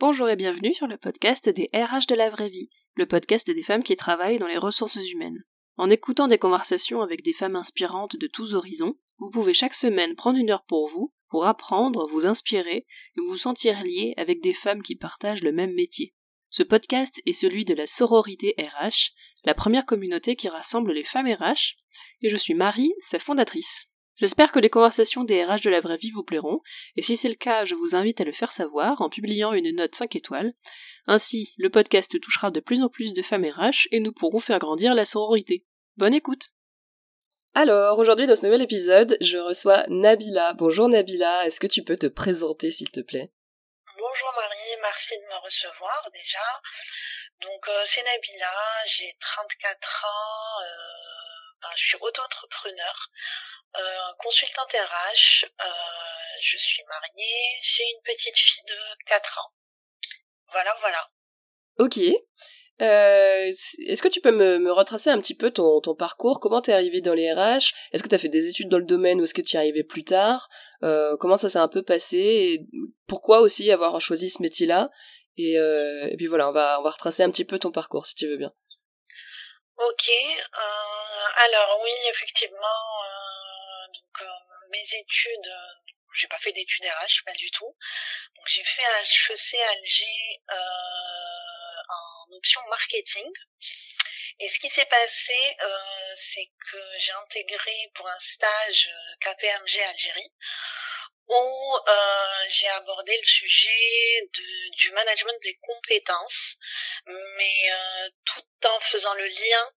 Bonjour et bienvenue sur le podcast des RH de la vraie vie, le podcast des femmes qui travaillent dans les ressources humaines. En écoutant des conversations avec des femmes inspirantes de tous horizons, vous pouvez chaque semaine prendre une heure pour vous, pour apprendre, vous inspirer et vous sentir lié avec des femmes qui partagent le même métier. Ce podcast est celui de la sororité RH, la première communauté qui rassemble les femmes RH, et je suis Marie, sa fondatrice. J'espère que les conversations des RH de la vraie vie vous plairont, et si c'est le cas, je vous invite à le faire savoir en publiant une note 5 étoiles. Ainsi, le podcast touchera de plus en plus de femmes RH et nous pourrons faire grandir la sororité. Bonne écoute Alors, aujourd'hui dans ce nouvel épisode, je reçois Nabila. Bonjour Nabila, est-ce que tu peux te présenter s'il te plaît? Bonjour Marie, merci de me recevoir déjà. Donc euh, c'est Nabila, j'ai 34 ans, euh, je suis auto-entrepreneur. Euh, consultante RH, euh, je suis mariée, j'ai une petite fille de 4 ans. Voilà, voilà. Ok. Euh, Est-ce que tu peux me, me, retracer un petit peu ton, ton parcours? Comment t'es arrivé dans les RH Est-ce que t'as fait des études dans le domaine ou est-ce que tu y arrivais plus tard? Euh, Comment ça s'est un peu passé? Et Pourquoi aussi avoir choisi ce métier-là? Et, euh, et, puis voilà, on va, on va retracer un petit peu ton parcours si tu veux bien. Ok. Euh, alors oui, effectivement, donc euh, mes études, euh, j'ai pas fait d'études RH, pas du tout. J'ai fait un HEC Alger euh, en option marketing. Et ce qui s'est passé, euh, c'est que j'ai intégré pour un stage KPMG Algérie où euh, j'ai abordé le sujet de, du management des compétences, mais euh, tout en faisant le lien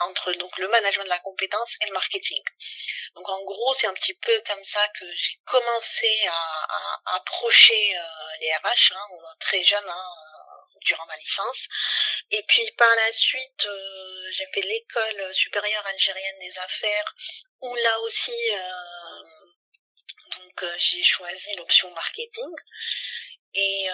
entre donc le management de la compétence et le marketing. Donc en gros, c'est un petit peu comme ça que j'ai commencé à, approcher euh, les RH, hein, très jeune, hein, durant ma licence. Et puis par la suite, euh, j'ai fait l'école supérieure algérienne des affaires, où là aussi, euh, donc j'ai choisi l'option marketing. Et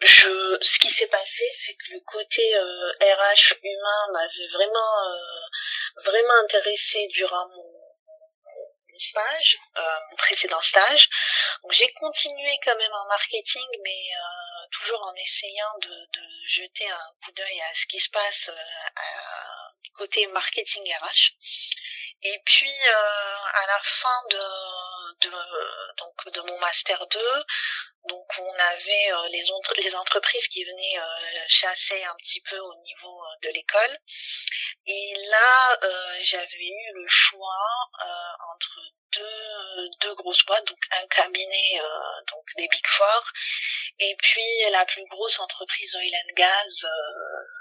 je, ce qui s'est passé, c'est que le côté euh, RH humain m'avait vraiment, euh, vraiment intéressé durant mon, mon stage, euh, mon précédent stage. Donc j'ai continué quand même en marketing, mais euh, toujours en essayant de, de, jeter un coup d'œil à ce qui se passe euh, à, côté marketing RH. Et puis à la fin de, de, donc de mon master 2, donc on avait euh, les, les entreprises qui venaient euh, chasser un petit peu au niveau euh, de l'école. Et là, j'avais eu le choix entre deux, deux grosses boîtes, donc un cabinet, donc des Big Four, et puis la plus grosse entreprise oil and gas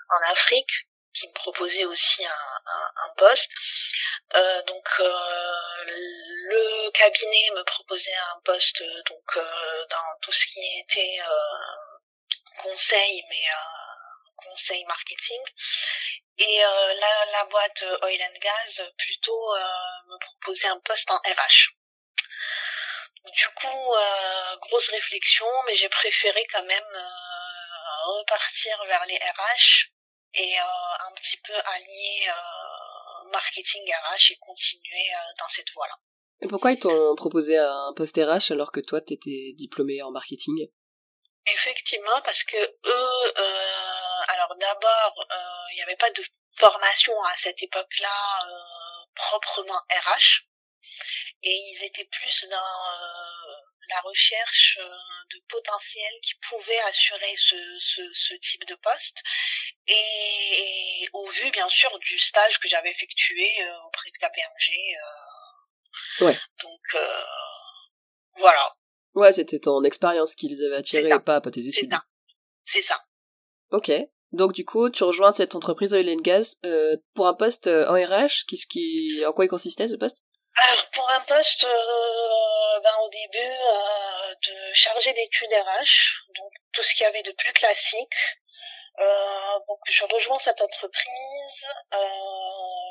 en Afrique, qui me proposait aussi un, poste. Euh, donc euh, le cabinet me proposait un poste donc euh, dans tout ce qui était conseil, mais conseil marketing. Et la, boîte oil and gas plutôt me proposait un poste en RH. Du coup, grosse réflexion, mais j'ai préféré quand même repartir vers les RH et un petit peu allier euh, marketing RH et continuer euh, dans cette voie-là. Et pourquoi ils t'ont proposé un poste RH alors que toi t'étais diplômé en marketing? Effectivement, parce que eux, euh, alors d'abord, il n'y avait pas de formation à cette époque-là euh, proprement RH, et ils étaient plus dans la recherche de potentiel qui pouvait assurer ce, ce, ce type de poste et, au vu bien sûr du stage que j'avais effectué euh, auprès de KPMG. Euh, ouais. Donc euh, voilà. Ouais, c'était ton expérience qui les avait attirés et pas, pas tes études. C'est ça. C'est ça. Ok. Donc du coup, tu rejoins cette entreprise oil and gas euh, pour un poste en RH. Qu'est-ce qui, en quoi il consistait ce poste? Alors pour un poste, euh, ben au début euh, de chargé d'études RH, donc tout ce qu'il y avait de plus classique, euh, donc je rejoins cette entreprise, euh,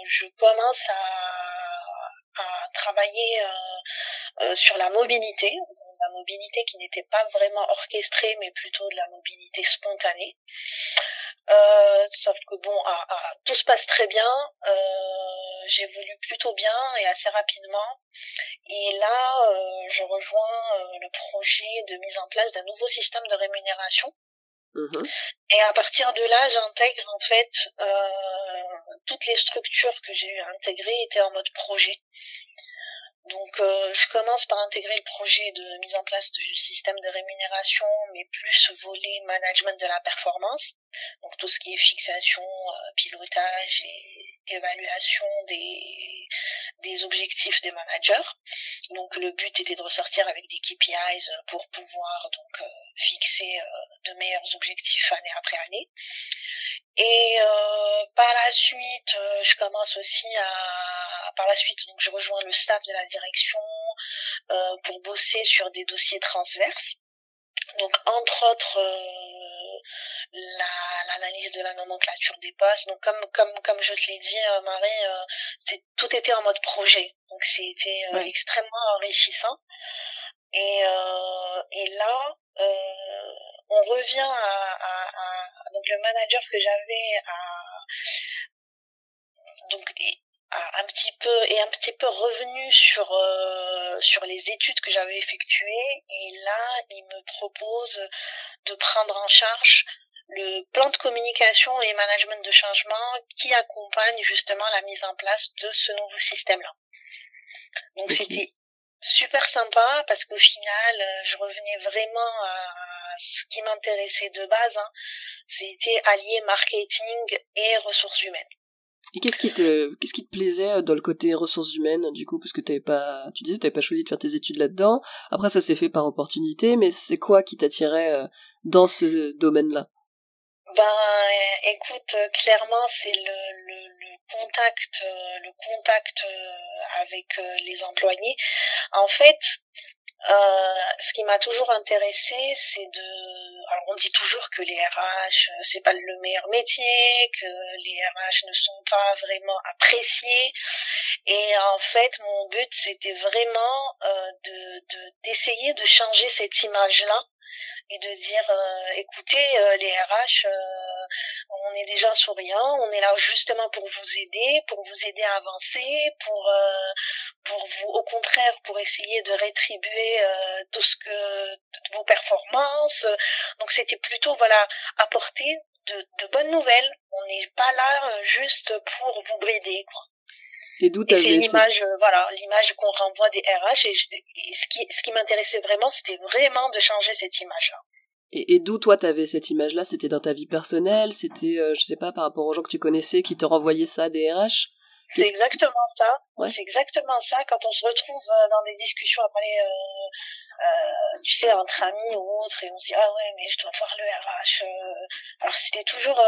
je commence à, à travailler euh, euh, sur la mobilité, la mobilité qui n'était pas vraiment orchestrée mais plutôt de la mobilité spontanée. Euh, sauf que bon, à, à, tout se passe très bien. Euh, j'évolue plutôt bien et assez rapidement. Et là, je rejoins le projet de mise en place d'un nouveau système de rémunération. Mmh et à partir de là, j'intègre en fait toutes les structures que j'ai intégrées étaient en mode projet. Donc euh, je commence par intégrer le projet de mise en place du système de rémunération, mais plus volet management de la performance. Donc tout ce qui est fixation, euh, pilotage et évaluation des, des objectifs des managers. Donc le but était de ressortir avec des KPIs pour pouvoir donc euh, fixer de meilleurs objectifs année après année. Et euh, par la suite, euh, je commence aussi à, par la suite, donc je rejoins le staff de la direction euh, pour bosser sur des dossiers transverses. Donc entre autres l'analyse de la nomenclature des postes. Donc comme comme comme je te l'ai dit, Marie, tout était en mode projet. Donc c'était extrêmement enrichissant. Et et là, on revient à, donc le manager que j'avais à donc un petit peu et un petit peu revenu sur euh, sur les études que j'avais effectuées et là il me propose de prendre en charge le plan de communication et management de changement qui accompagne justement la mise en place de ce nouveau système là. Donc c'était super sympa parce qu'au final je revenais vraiment à ce qui m'intéressait de base, hein, c'était allier marketing et ressources humaines. Et qu'est-ce qui te, plaisait euh, dans le côté ressources humaines, du coup, parce que t'avais pas, tu disais, t'avais pas choisi de faire tes études là-dedans. Après, ça s'est fait par opportunité, mais c'est quoi qui t'attirait euh, dans ce domaine-là? Ben, écoute, clairement, c'est le, le, contact, euh, le contact avec les employés. En fait, euh, ce qui m'a toujours intéressé, c'est de. Alors on dit toujours que les RH euh, c'est pas le meilleur métier, que les RH ne sont pas vraiment appréciés. Et en fait, mon but c'était vraiment euh, de d'essayer de changer cette image-là et de dire euh, écoutez euh, les RH on est déjà souriant on est là justement pour vous aider pour vous aider à avancer pour pour vous au contraire pour essayer de rétribuer tout ce que vos performances donc c'était plutôt voilà apporter de, de bonnes nouvelles on n'est pas là juste pour vous brider quoi et d'où c'est l'image, euh, voilà, l'image qu'on renvoie des RH. Et, ce qui, ce qui m'intéressait vraiment, c'était vraiment de changer cette image-là. Et, et d'où toi t'avais cette image-là? C'était dans ta vie personnelle? C'était, euh, je sais pas, par rapport aux gens que tu connaissais qui te renvoyaient ça des RH? C'est exactement ça. C'est exactement ça. Quand on se retrouve euh, dans des discussions à parler, euh, tu sais, entre amis ou autres, et on se dit ah ouais, mais je dois voir le RH. alors c'était toujours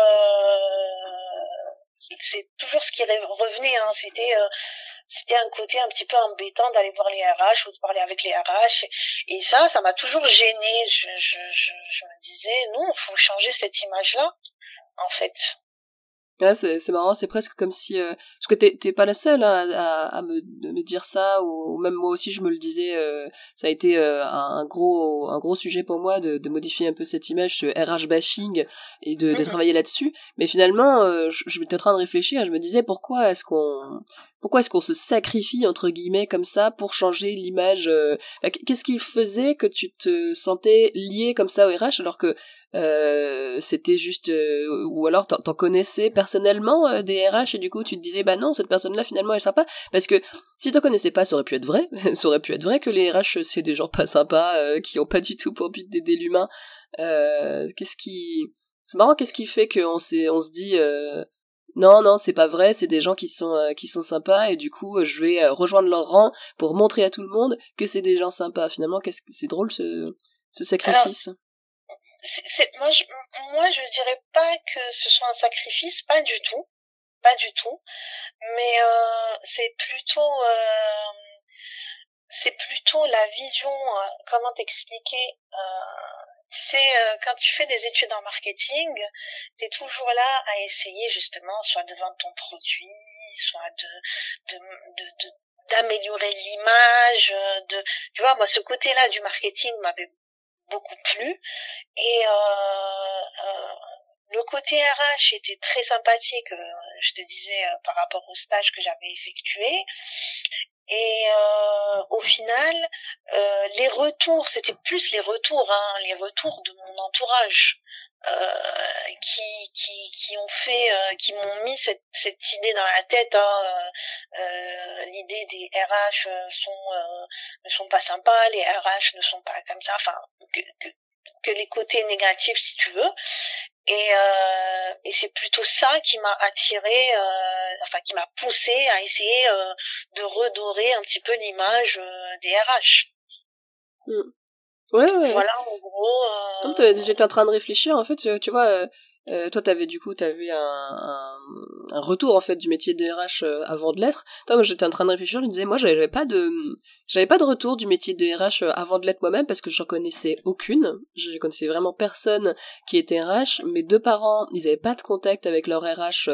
c'est toujours ce qui revenait. Hein. C'était euh, c'était un côté un petit peu embêtant d'aller voir les RH ou de parler avec les RH. Et ça, ça m'a toujours gêné. Je, je, je, je me disais, non, il faut changer cette image-là, en fait. C'est marrant, c'est presque comme si euh, parce que t'es pas la seule hein, à, à, me, me dire ça ou, même moi aussi je me le disais. Euh, ça a été euh, un, gros un gros sujet pour moi de, de modifier un peu cette image, ce RH bashing et de, de mhm. travailler là-dessus. Mais finalement, je, je en train de réfléchir. Je me disais pourquoi est-ce qu'on pourquoi est-ce qu'on se sacrifie entre guillemets comme ça pour changer l'image Qu'est-ce qui faisait que tu te sentais lié comme ça au RH alors que euh, c'était juste euh, ou alors t'en connaissais personnellement euh, des RH et du coup tu te disais bah non cette personne là finalement elle est sympa. Parce que si t'en connaissais pas ça aurait pu être vrai. Ça aurait pu être vrai que les RH c'est des gens pas sympas qui ont pas du tout pour but d'aider l'humain. Qu'est-ce qui c'est marrant qu'est-ce qui fait qu'on on se dit non non c'est pas vrai c'est des gens qui sont qui sont sympas et du coup je vais rejoindre leur rang pour montrer à tout le monde que c'est des gens sympas finalement qu'est-ce que c'est drôle ce ce sacrifice? Moi, je, moi, dirais pas que ce soit un sacrifice, pas du tout, pas du tout, mais euh, c'est plutôt, euh, c'est plutôt la vision. Euh, comment t'expliquer euh, c'est euh, quand tu fais des études en marketing, tu es toujours là à essayer justement soit de vendre ton produit, soit de, d'améliorer l'image de tu vois moi ce côté là du marketing m'avait beaucoup plu. Et euh, euh, le côté RH était très sympathique, je te disais, par rapport au stage que j'avais effectué. Et au final, les retours, c'était plus les retours, hein, les retours de mon entourage. Euh, qui, qui, qui ont fait, euh, qui m'ont mis cette, cette idée dans la tête. Hein, euh, L'idée des RH sont ne sont pas sympas, les RH ne sont pas comme ça. Enfin, que, que, que les côtés négatifs, si tu veux. Et, et c'est plutôt ça qui m'a attiré, enfin qui m'a poussé à essayer de redorer un petit peu l'image des RH. Mm. Ouais, ouais. Voilà, en gros. Euh... J'étais en train de réfléchir, en fait, tu vois, euh, toi, t'avais du coup, t'avais un, un, un retour en fait du métier de RH euh, avant de l'être. Toi, moi, j'étais en train de réfléchir, je me disais, moi, j'avais pas de, j'avais pas de retour du métier de RH euh, avant de l'être moi-même parce que j'en connaissais aucune. Je connaissais vraiment personne qui était RH. Mes deux parents, ils avaient pas de contact avec leur RH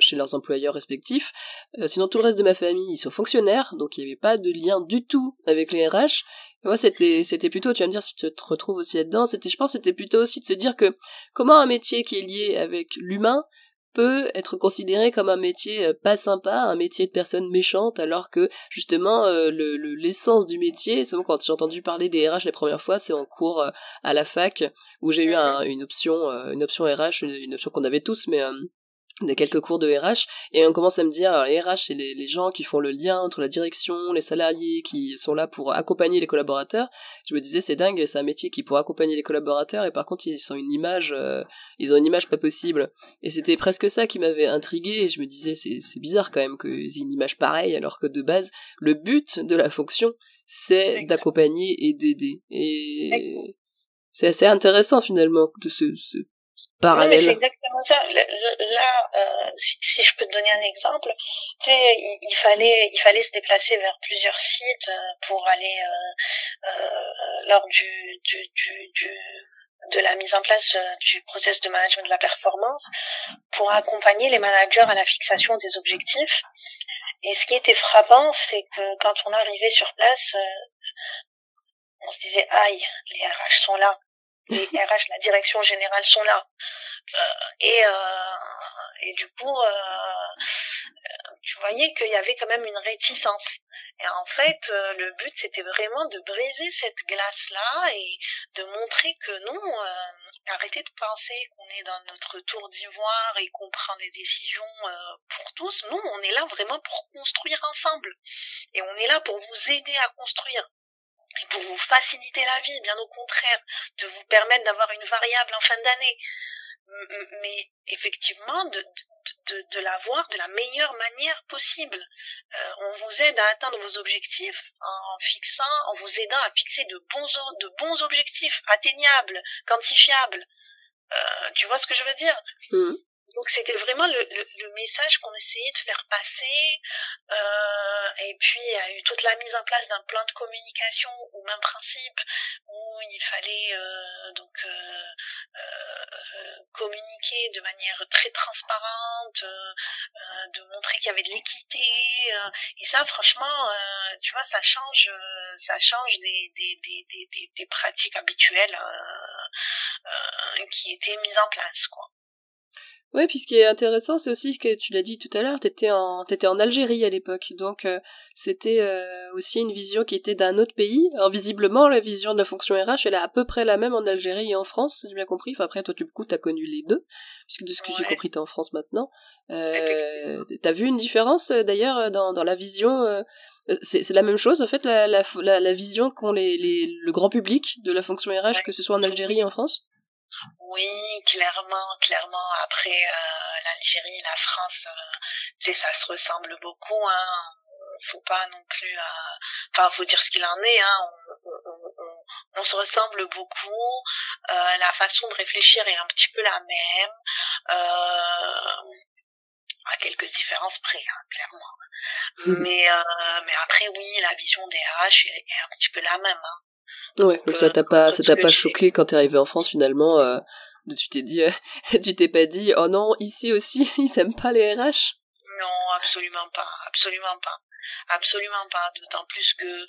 chez leurs employeurs respectifs. sinon, tout le reste de ma famille, ils sont fonctionnaires, donc il y avait pas de lien du tout avec les RH. Moi, c'était, c'était plutôt, tu vas me dire si tu te retrouves aussi là-dedans, c'était, je pense, c'était plutôt aussi de se dire que comment un métier qui est lié avec l'humain peut être considéré comme un métier euh, pas sympa, un métier de personne méchante, alors que justement euh, le l'essence du métier, c'est quand j'ai entendu parler des RH les premières fois, c'est en cours euh, à la fac où j'ai eu une option, une option RH, une, option qu'on avait tous, mais des quelques cours de RH et on commence à me dire alors, les RH c'est les, les, gens qui font le lien entre la direction les salariés qui sont là pour accompagner les collaborateurs. Je me disais c'est dingue c'est un métier qui pourrait accompagner les collaborateurs et par contre ils sont une image euh, ils ont une image pas possible. Et c'était presque ça qui m'avait intrigué et je me disais c'est c'est bizarre quand même qu'ils aient une image pareille alors que de base le but de la fonction c'est d'accompagner et d'aider. Et c'est assez intéressant finalement de se, se parallèle. c'est exactement ça. Là, euh, si, je peux te donner un exemple, tu sais, il, fallait, il fallait se déplacer vers plusieurs sites euh, pour aller euh, euh, lors du, du, du, du de la mise en place du process de management de la performance pour accompagner les managers à la fixation des objectifs. Et ce qui était frappant, c'est que quand on arrivait sur place, on se disait aïe, les RH sont là, les RH, la direction générale sont là. Euh, et, euh, et du coup, euh, tu voyais qu'il y avait quand même une réticence. Et en fait, le but, c'était vraiment de briser cette glace-là et de montrer que non, euh, arrêtez de penser qu'on est dans notre tour d'ivoire et qu'on prend des décisions pour tous. Non, on est là vraiment pour construire ensemble. Et on est là pour vous aider à construire pour vous faciliter la vie, bien au contraire, de vous permettre d'avoir une variable en fin d'année. Mais effectivement, de, de, de l'avoir de la meilleure manière possible. Euh, on vous aide à atteindre vos objectifs en fixant, en vous aidant à fixer de bons, objectifs atteignables, quantifiables. Euh, tu vois ce que je veux dire? Mmh. Donc c'était vraiment le, message qu'on essayait de faire passer. Euh, et puis il y a eu toute la mise en place d'un plan de communication au même principe où il fallait euh, donc euh, communiquer de manière très transparente, de montrer qu'il y avait de l'équité. et ça franchement, tu vois, ça change, ça change des, des pratiques habituelles qui étaient mises en place quoi. Ouais, puis ce qui est intéressant, c'est aussi que tu l'as dit tout à l'heure, t'étais en t'étais en Algérie à l'époque, donc euh, c'était euh, aussi une vision qui était d'un autre pays. Alors visiblement, la vision de la fonction RH, elle est à peu près la même en Algérie et en France, j'ai bien compris. Enfin après, toi, du coup, t'as connu les deux, puisque de ce que j'ai compris, t'es en France maintenant. Euh, t'as vu une différence euh, d'ailleurs dans dans la vision. c'est la même chose en fait, la la la, la vision qu'ont les, les le grand public de la fonction RH, que ce soit en Algérie et en France? Oui, clairement, clairement. Après, euh, l'Algérie, la France, euh, ça se ressemble beaucoup. Hein. Faut pas non plus, euh, enfin, faut dire ce qu'il en est. Hein. On, on, on, on se ressemble beaucoup. Euh, la façon de réfléchir est un petit peu la même, euh, à quelques différences près, hein, clairement. Mmh. Mais, euh, mais après, oui, la vision des RH est, est un petit peu la même. Hein. Ouais, donc ça t'a pas, ça t'a pas choqué quand t'es arrivé en France finalement. Euh, tu t'es dit, euh, tu t'es pas dit, oh non, ici aussi, ils aiment pas les RH. Non, absolument pas, absolument pas, absolument pas. D'autant plus que euh,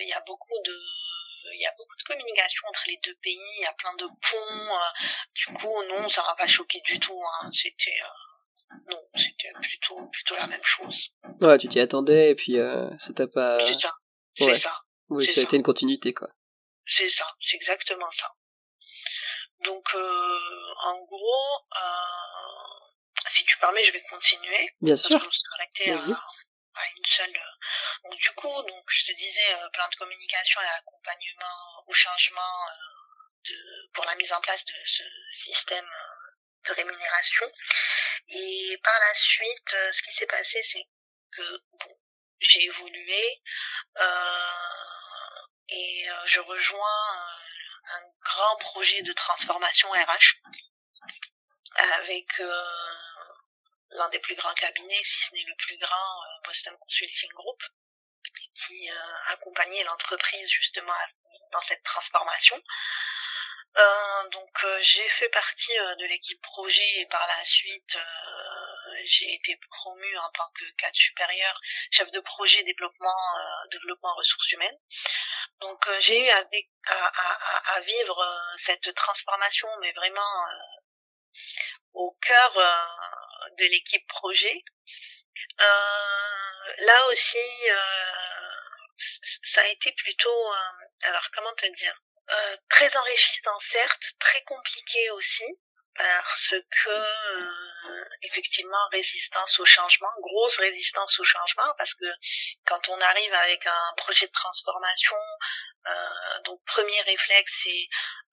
il y a beaucoup de il y a beaucoup de communication entre les deux pays, il y a plein de ponts. du coup, non, ça m'a pas choqué du tout. Hein. C'était non, c'était plutôt plutôt la même chose. Ouais, tu t'y attendais et puis ça t'a pas. C'est ça. C'est ça. Oui, ça a été une continuité quoi. C'est ça, c'est exactement ça. Donc, euh, en gros, euh, si tu permets, je vais continuer. Bien sûr. Parce arrêté à, à, une seule. Euh, donc, du coup, donc, je te disais, euh, plein de communication et accompagnement au changement de, pour la mise en place de ce système de rémunération. Et par la suite, ce qui s'est passé, c'est que bon, j'ai évolué et je rejoins un grand projet de transformation RH avec euh, l'un des plus grands cabinets, si ce n'est le plus grand, euh, Boston Consulting Group, qui euh, accompagnait l'entreprise justement dans cette transformation. donc j'ai fait partie de l'équipe projet et par la suite j'ai été promue en tant que cadre supérieur, chef de projet développement développement ressources humaines. Donc euh, j'ai eu à, vivre euh, cette transformation, mais vraiment euh, au cœur de l'équipe projet. là aussi, ça a été plutôt, alors comment te dire, très enrichissant certes, très compliqué aussi, parce que euh, effectivement résistance au changement, grosse résistance au changement, parce que quand on arrive avec un projet de transformation, euh, donc premier réflexe c'est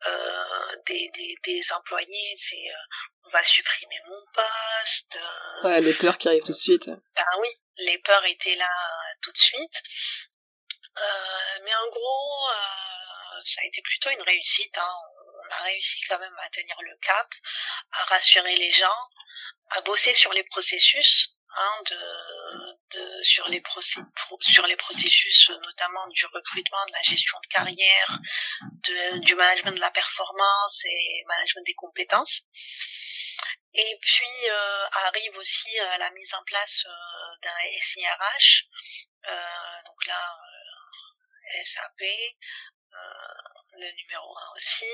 euh, des, des, des, employés, c'est on va supprimer mon poste. ouais, les peurs qui arrivent tout de suite. Ah oui, les peurs étaient là tout de suite. mais en gros, ça a été plutôt une réussite. Hein on a réussi quand même à tenir le cap, à rassurer les gens, à bosser sur les processus, hein, de, de, sur, les sur les processus notamment du recrutement, de la gestion de carrière, du management de la performance et management des compétences. Et puis euh, arrive aussi euh, la mise en place euh, d'un SIRH, euh, donc là SAP, le numéro 1 aussi.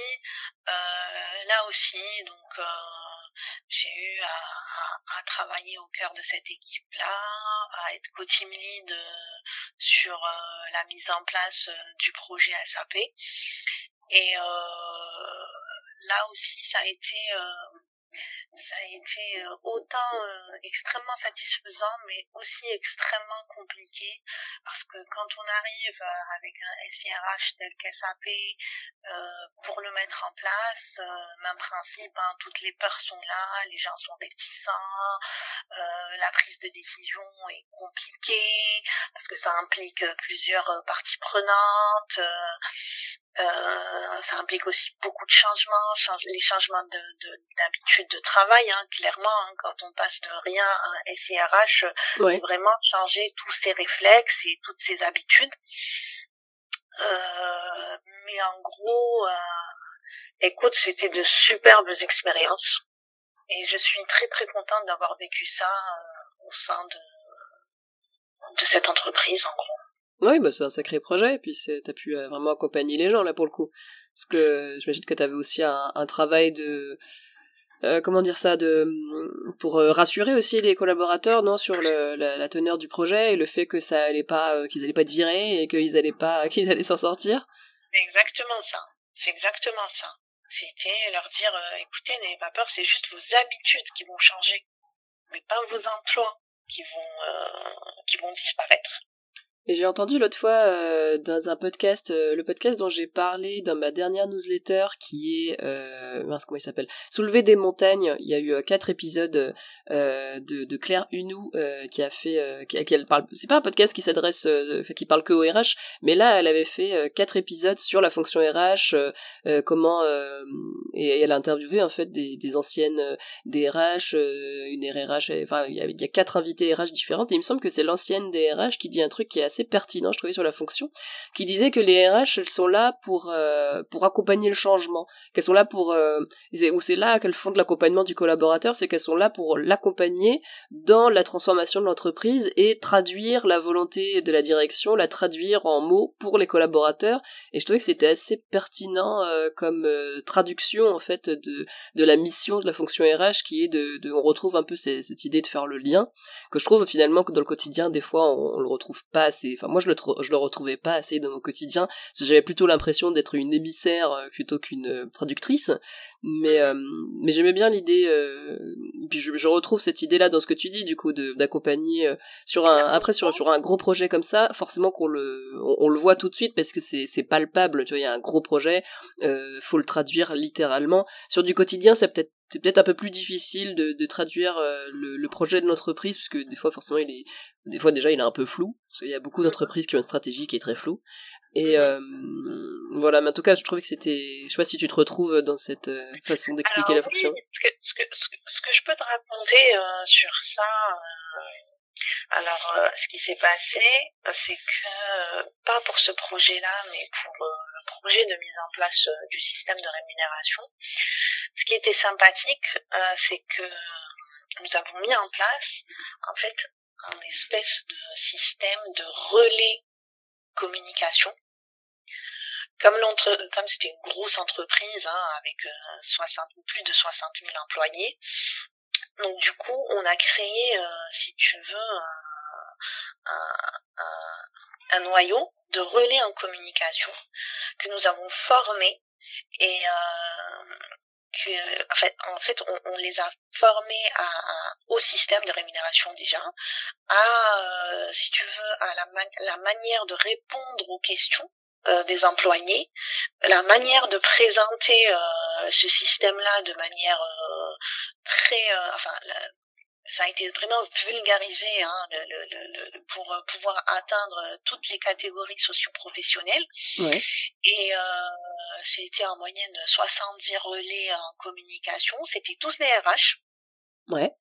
Euh, là aussi, donc euh, j'ai eu à, à, travailler au cœur de cette équipe-là, à être co-team lead euh, sur la mise en place du projet SAP. Et là aussi, ça a été ça a été euh, autant euh, extrêmement satisfaisant mais aussi extrêmement compliqué parce que quand on arrive euh, avec un SIRH tel qu'SAP pour le mettre en place, même principe, hein, toutes les peurs sont là, les gens sont réticents, la prise de décision est compliquée parce que ça implique plusieurs parties prenantes. Euh, ça implique aussi beaucoup de changements, change, les changements d'habitude de, de, travail, hein, clairement. Hein, quand on passe de rien à un SIRH, c'est vraiment changer tous ses réflexes et toutes ses habitudes. Euh, mais en gros, euh, écoute, c'était de superbes expériences. Et je suis très très contente d'avoir vécu ça euh, au sein de, de cette entreprise, en gros. Oui, bah c'est un sacré projet, et puis t'as pu euh, vraiment accompagner les gens là pour le coup. Parce que j'imagine que t'avais aussi un, un, travail de euh, comment dire ça de pour euh, rassurer aussi les collaborateurs non sur le, la, teneur du projet et le fait que ça allait pas qu'ils allaient pas être virés et qu'ils allaient pas qu'ils allaient s'en sortir. Exactement ça. C'est exactement ça. C'était leur dire écoutez n'ayez pas peur, c'est juste vos habitudes qui vont changer, mais pas vos emplois qui vont qui vont disparaître. Et j'ai entendu l'autre fois euh, dans un podcast, euh, le podcast dont j'ai parlé dans ma dernière newsletter, qui est, euh, mince, comment il s'appelle, Soulever des montagnes. Il y a eu quatre épisodes de, Claire Hunou qui a fait, qui, qui, elle parle, c'est pas un podcast qui s'adresse, qui parle que au RH, mais là elle avait fait quatre épisodes sur la fonction RH, comment, et, elle a interviewé en fait des, des anciennes DRH, une RRH, enfin il y, a, il y a quatre invités RH différentes, et il me semble que c'est l'ancienne DRH qui dit un truc qui est assez pertinent, je trouvais, sur la fonction, qui disait que les RH, elles sont là pour euh, pour accompagner le changement, qu'elles sont là pour euh, ou c'est là qu'elles font de l'accompagnement du collaborateur, c'est qu'elles sont là pour l'accompagner dans la transformation de l'entreprise et traduire la volonté de la direction, la traduire en mots pour les collaborateurs. Et je trouvais que c'était assez pertinent euh, comme euh, traduction en fait de de la mission de la fonction RH, qui est de, on retrouve un peu cette idée de faire le lien que je trouve finalement que dans le quotidien des fois on, le retrouve pas assez. Moi je le je le retrouvais pas assez dans mon quotidien. J'avais plutôt l'impression d'être une émissaire euh, plutôt qu'une traductrice. Mais mais j'aimais bien l'idée. puis je, je, retrouve cette idée là dans ce que tu dis du coup d'accompagner sur un après sur sur un gros projet comme ça forcément qu'on le on, le voit tout de suite parce que c'est c'est palpable tu vois il y a un gros projet euh, faut le traduire littéralement sur du quotidien c'est peut-être c'est peut-être un peu plus difficile de, de traduire euh, le, le, projet de l'entreprise parce que des fois forcément il est des fois déjà il est un peu flou parce qu'il y a beaucoup d'entreprises qui ont une stratégie qui est très floue et euh, voilà, mais en tout cas, je trouvais que c'était. Je sais pas si tu te retrouves dans cette euh, façon d'expliquer la fonction. ce, que, ce, que, ce, que, je peux te raconter euh, sur ça, euh, alors, euh, ce qui s'est passé, c'est que, pas pour ce projet-là, mais pour euh, le projet de mise en place euh, du système de rémunération, ce qui était sympathique, c'est que nous avons mis en place, en fait, un espèce de système de relais communication. Comme comme c'était une grosse entreprise, hein, avec 60, plus de 60 000 employés, donc du coup, on a créé, euh, si tu veux, un, un, un, noyau de relais en communication que nous avons formé et euh, que, en fait, en fait on, les a formés à, au système de rémunération déjà, à, euh, si tu veux, à la, la manière de répondre aux questions euh, des employés, la manière de présenter euh, ce système-là de manière euh, très, enfin, ça a été vraiment vulgarisé hein, le, le, le, pour pouvoir atteindre toutes les catégories socio-professionnelles. Ouais. Et c'était en moyenne 70 relais en communication. C'était tous des RH. Ouais.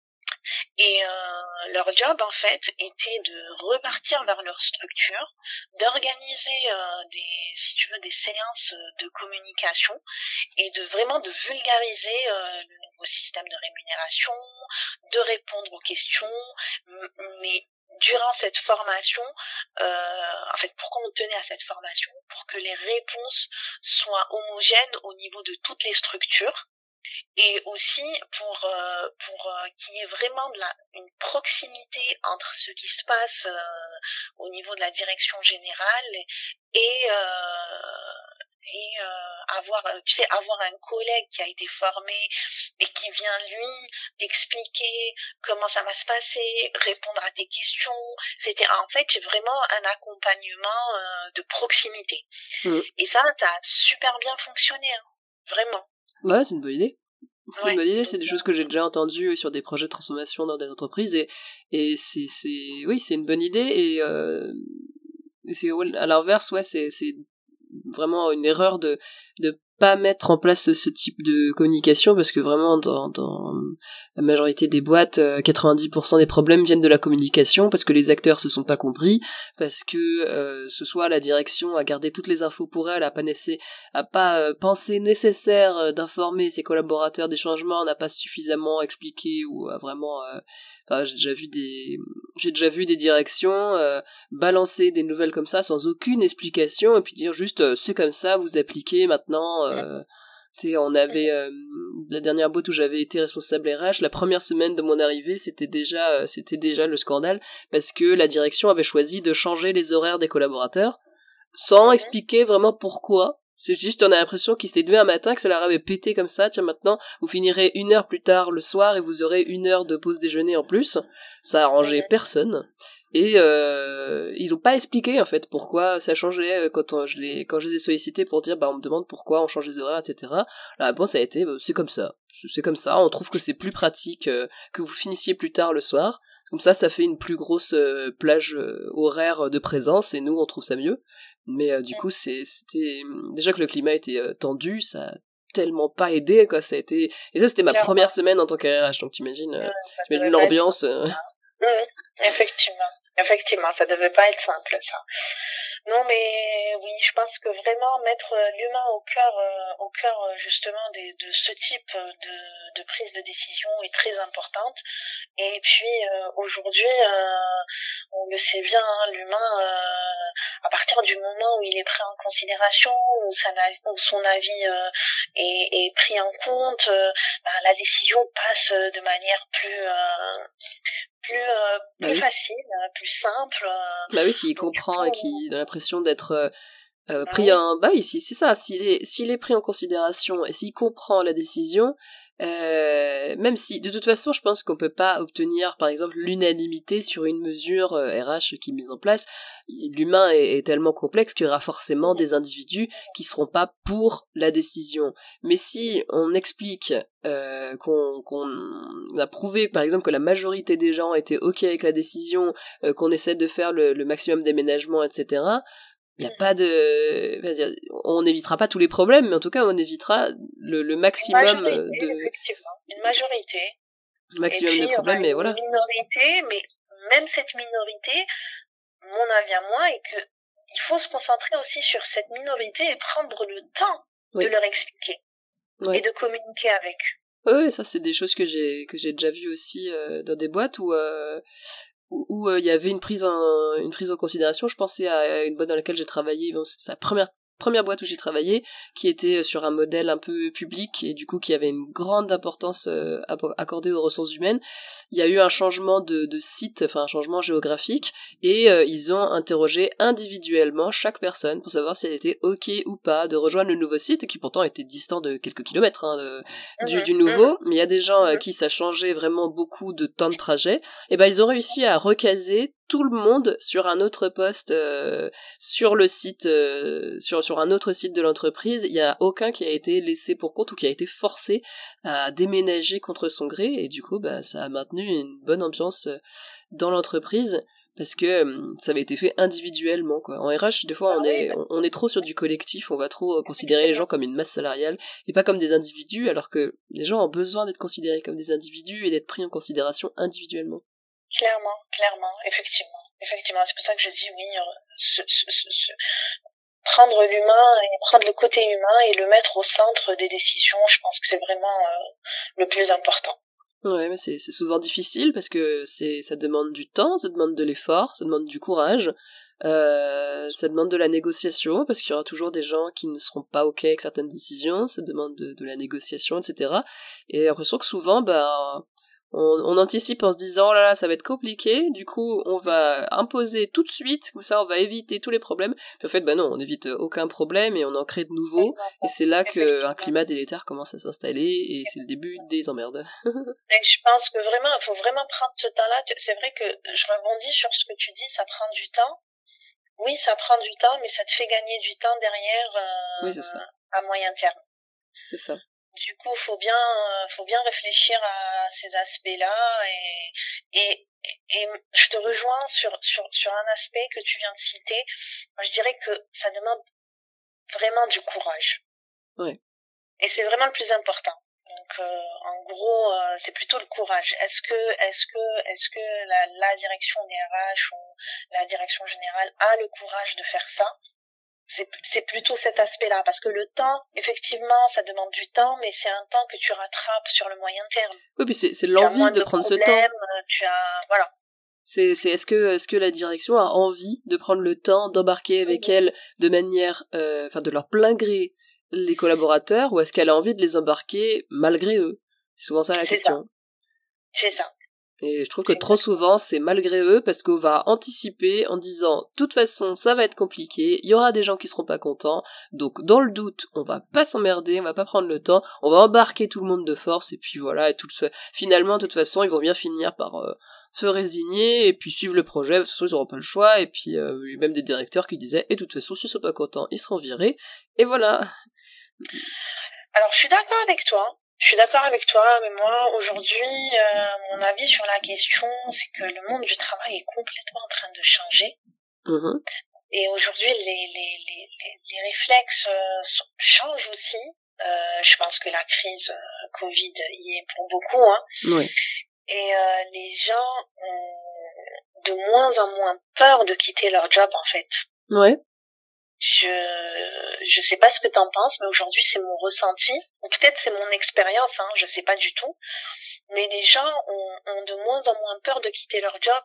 Et euh, leur job, en fait, était de repartir vers leur structure, d'organiser euh, des, si tu veux, des séances de communication et de vraiment de vulgariser euh, le nouveau système de rémunération, de répondre aux questions, mais durant cette formation, euh, en fait, pourquoi on tenait à cette formation Pour que les réponses soient homogènes au niveau de toutes les structures et aussi pour euh, pour euh, qu'il y ait vraiment de la une proximité entre ce qui se passe euh, au niveau de la direction générale et et avoir tu sais avoir un collègue qui a été formé et qui vient lui expliquer comment ça va se passer répondre à tes questions c'était en fait vraiment un accompagnement de proximité. Mmh. et ça ça a super bien fonctionné hein, vraiment Ouais, c'est une bonne idée. C'est une bonne idée, c'est des choses que j'ai déjà entendues sur des projets de transformation dans des entreprises et, et c'est, c'est, oui, c'est une bonne idée et, euh, et c'est, à l'inverse, ouais, c'est, c'est vraiment une erreur de, de pas mettre en place ce type de communication parce que vraiment dans, la majorité des boîtes 90% euh, des problèmes viennent de la communication parce que les acteurs se sont pas compris parce que euh, ce soit la direction a gardé toutes les infos pour elle a pas a pas euh, pensé nécessaire d'informer ses collaborateurs des changements n'a pas suffisamment expliqué ou a vraiment j'ai déjà vu des, j'ai déjà vu des directions euh, balancer des nouvelles comme ça sans aucune explication et puis dire juste euh, c'est comme ça, vous appliquez maintenant. Euh, on avait la dernière boîte où j'avais été responsable RH, la première semaine de mon arrivée, c'était déjà, c'était déjà le scandale parce que la direction avait choisi de changer les horaires des collaborateurs sans expliquer vraiment pourquoi. C'est juste, on a l'impression qu'il s'était levé un matin, que ça leur avait pété comme ça. Tiens, maintenant, vous finirez une heure plus tard le soir et vous aurez une heure de pause déjeuner en plus. Ça a arrangé personne. Et euh, ils n'ont pas expliqué en fait pourquoi ça changeait euh, quand je les quand je les ai sollicités pour dire bah on me demande pourquoi on change les horaires etc. La réponse a été bah, c'est comme ça. C'est comme ça. On trouve que c'est plus pratique euh, que vous finissiez plus tard le soir. Comme ça ça fait une plus grosse euh, plage horaire de présence et nous on trouve ça mieux. Mais euh, du coup, c'était déjà que le climat était tendu, ça a tellement pas aidé quoi. Ça a été et ça c'était ma première semaine en tant qu'RH, donc t'imagines, euh, l'ambiance. Mmh, effectivement, Effectivement, ça devait pas être simple, ça. Non, mais oui, je pense que vraiment mettre l'humain au cœur, euh, au cœur euh, justement de ce type de, de, prise de décision est très importante. Et puis euh, aujourd'hui, on le sait bien, hein, l'humain, à partir du moment où il est pris en considération, où, son avis est, est, pris en compte, ben, la décision passe de manière plus plus, euh, bah plus facile, euh, plus simple. Euh. Bah oui, s'il comprend et qu'il a l'impression d'être bah pris en... Bah oui, c'est ça, s'il est, s'il est pris en considération et s'il comprend la décision, euh, même si, de toute façon, je pense qu'on peut pas obtenir, par exemple, l'unanimité sur une mesure RH qui est mise en place. L'humain est, tellement complexe qu'il y aura forcément des individus qui seront pas pour la décision. Mais si on explique euh, qu'on a prouvé, par exemple, que la majorité des gens étaient ok avec la décision, euh, qu'on essaie de faire le, le maximum d'aménagements, etc il n'y a pas de on n'évitera pas tous les problèmes mais en tout cas on évitera le, le maximum de effectivement. une majorité. Le maximum de problèmes mais voilà. une minorité mais même cette minorité mon avis à moi est que il faut se concentrer aussi sur cette minorité et prendre le temps de leur expliquer et de communiquer avec oui, ça c'est des choses que j'ai que j'ai déjà vues aussi euh, dans des boîtes où euh, où euh, il y avait une prise en une prise en considération. Je pensais à une boîte dans laquelle j'ai travaillé, c'était la première première boîte où j'ai travaillé, qui était sur un modèle un peu public et du coup qui avait une grande importance euh, accordée aux ressources humaines. Il y a eu un changement de, de site, enfin un changement géographique, et euh, ils ont interrogé individuellement chaque personne pour savoir si elle était ok ou pas de rejoindre le nouveau site, qui pourtant était distant de quelques kilomètres hein, du, mhm. du, nouveau. Mhm. Mais il y a des gens à mhm. qui ça changeait vraiment beaucoup de temps de trajet. Et ben ils ont réussi à recaser tout le monde sur un autre poste euh, sur le site euh, sur sur un autre site de l'entreprise il y a aucun qui a été laissé pour compte ou qui a été forcé à déménager contre son gré et du coup bah ça a maintenu une bonne ambiance euh, dans l'entreprise parce que ça avait été fait individuellement quoi. En RH des fois on ah est on, est trop sur du collectif, on va trop considérer les gens comme une masse salariale et pas comme des individus alors que les gens ont besoin d'être considérés comme des individus et d'être pris en considération individuellement. Clairement, clairement, effectivement. Effectivement, c'est pour ça que je dis oui, euh, prendre l'humain et prendre le côté humain et le mettre au centre des décisions, je pense que c'est vraiment euh, le plus important. Ouais, mais c'est souvent difficile parce que c'est ça demande du temps, ça demande de l'effort, ça demande du courage, euh, ça demande de la négociation parce qu'il y aura toujours des gens qui ne seront pas ok avec certaines décisions, ça demande de, de la négociation, etc. Et j'ai l'impression que souvent, ben on, anticipe en se disant oh là là ça va être compliqué. Du coup on va imposer tout de suite comme ça on va éviter tous les problèmes. Puis en fait bah non on évite aucun problème et on en crée de nouveaux. Et c'est là que un climat délétère commence à s'installer et c'est le début des emmerdes. Je pense que vraiment il faut vraiment prendre ce temps là c'est vrai que je rebondis sur ce que tu dis ça prend du temps. Oui ça prend du temps mais ça te fait gagner du temps derrière euh, oui, ça. à moyen terme. C'est ça du coup, faut bien, euh, faut bien réfléchir à ces aspects-là et, et, et je te rejoins sur, sur, sur un aspect que tu viens de citer. je dirais que ça demande vraiment du courage. Oui. Et c'est vraiment le plus important. Donc, euh, en gros, euh, c'est plutôt le courage. Est-ce que, est-ce que, est-ce que la, la direction des RH ou la direction générale a le courage de faire ça? C'est plutôt cet aspect-là, parce que le temps, effectivement, ça demande du temps, mais c'est un temps que tu rattrapes sur le moyen terme. Oui, puis c'est l'envie de, prendre ce temps. Euh, tu as, voilà. C'est est-ce que est-ce que la direction a envie de prendre le temps d'embarquer avec elle de manière, euh, enfin de leur plein gré les collaborateurs, ou est-ce qu'elle a envie de les embarquer malgré eux? C'est souvent ça la question. C'est ça. Et je trouve que trop souvent, c'est malgré eux parce qu'on va anticiper en disant, toute façon, ça va être compliqué, il y aura des gens qui seront pas contents, donc dans le doute, on va pas s'emmerder, on va pas prendre le temps, on va embarquer tout le monde de force, et puis voilà, et tout le... finalement, de toute façon, ils vont bien finir par euh, se résigner, et puis suivre le projet, de toute façon, ils auront pas le choix, et puis euh, même des directeurs qui disaient, et de toute façon, s'ils sont pas contents, ils seront virés, et voilà. Alors, je suis d'accord avec toi. Je suis d'accord avec toi, mais moi, aujourd'hui, euh, mon avis sur la question, c'est que le monde du travail est complètement en train de changer. Mm-hmm. Et aujourd'hui, les, les, les, les, réflexes euh, changent aussi. Euh, je pense que la crise euh, Covid y est pour beaucoup. Hein. Oui. Et euh, les gens ont de moins en moins peur de quitter leur job en fait. Ouais. Je je sais pas ce que t'en penses, mais aujourd'hui c'est mon ressenti, ou peut-être c'est mon expérience, hein, je sais pas du tout. Mais les gens ont, ont de moins en moins peur de quitter leur job.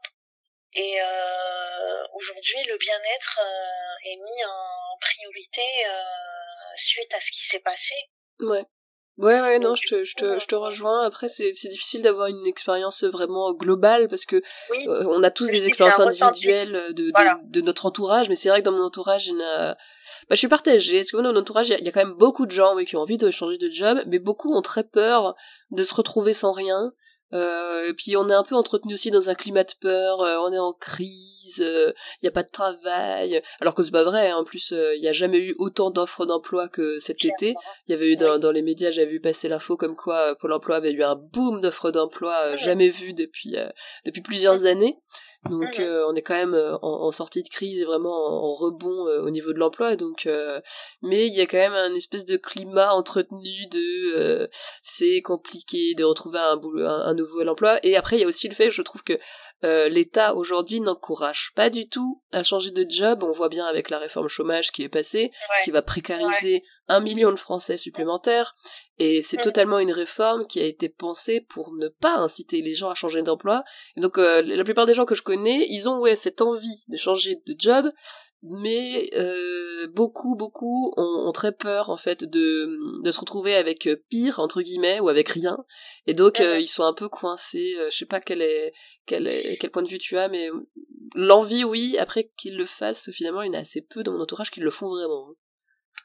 Et euh, aujourd'hui, le bien-être euh, est mis en priorité euh, suite à ce qui s'est passé. Ouais. Ouais, ouais, non, je te, je te, euh, je te rejoins. Après, c'est, c'est difficile d'avoir une expérience vraiment globale parce que Oui, euh, on a tous des expériences individuelles de, de, Voilà. de notre entourage, mais c'est vrai que dans mon entourage, il y en a... bah, je suis partagée. Parce que dans mon entourage, il y, a, il y a quand même beaucoup de gens oui, qui ont envie de changer de job, mais beaucoup ont très peur de se retrouver sans rien. Euh, et puis on est un peu entretenu aussi dans un climat de peur, euh, on est en crise, euh, il n'y a pas de travail, alors que c'est pas vrai, hein. en plus euh, il n'y a jamais eu autant d'offres d'emploi que cet été, il y avait eu dans, les médias, j'avais vu passer l'info comme quoi euh, Pôle emploi avait eu un boom d'offres d'emploi euh, jamais vu depuis, euh, depuis plusieurs années. Donc euh, on est quand même euh, en, en sortie de crise et vraiment en, en rebond euh, au niveau de l'emploi. Donc, euh, mais il y a quand même un espèce de climat entretenu de euh, c'est compliqué de retrouver un, boulot, un, un nouvel emploi. Et après il y a aussi le fait, je trouve que euh, l'État aujourd'hui n'encourage pas du tout à changer de job. On voit bien avec la réforme chômage qui est passée, Ouais. qui va précariser un million de Français supplémentaires. Et c'est Mhm. totalement une réforme qui a été pensée pour ne pas inciter les gens à changer d'emploi. Et donc euh, la plupart des gens que je connais, ils ont ouais cette envie de changer de job, mais euh, beaucoup beaucoup ont, ont très peur en fait de, de se retrouver avec euh, pire entre guillemets ou avec rien. Et donc euh, Mhm. ils sont un peu coincés. Euh, je sais pas quel est quel est quel point de vue tu as, mais l'envie oui. Après qu'ils le fassent, finalement il y en a assez peu dans mon entourage qui le font vraiment.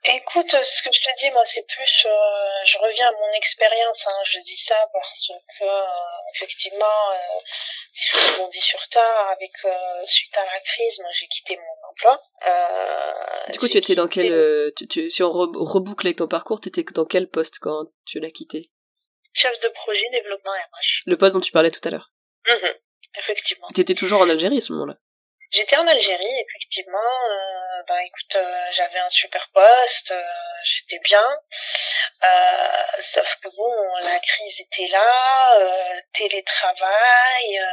Écoute, ce que je te dis, moi, c'est plus, euh, je reviens à mon expérience. Hein, je dis ça parce que, euh, effectivement, euh, si je rebondis sur tard, avec euh, suite à la crise, moi, j'ai quitté mon emploi. Euh, Du coup, tu étais dans quel euh, tu, tu- si on re- reboucle avec ton parcours, t'étais dans quel poste quand tu l'as quitté? Chef de projet développement RH. Le poste dont tu parlais tout à l'heure. Mhm, effectivement. T'étais toujours en Algérie à ce moment-là? J'étais en Algérie, effectivement. Euh, bah écoute, euh, j'avais un super poste, euh, j'étais bien. Euh, sauf que bon, la crise était là, euh, télétravail. Euh,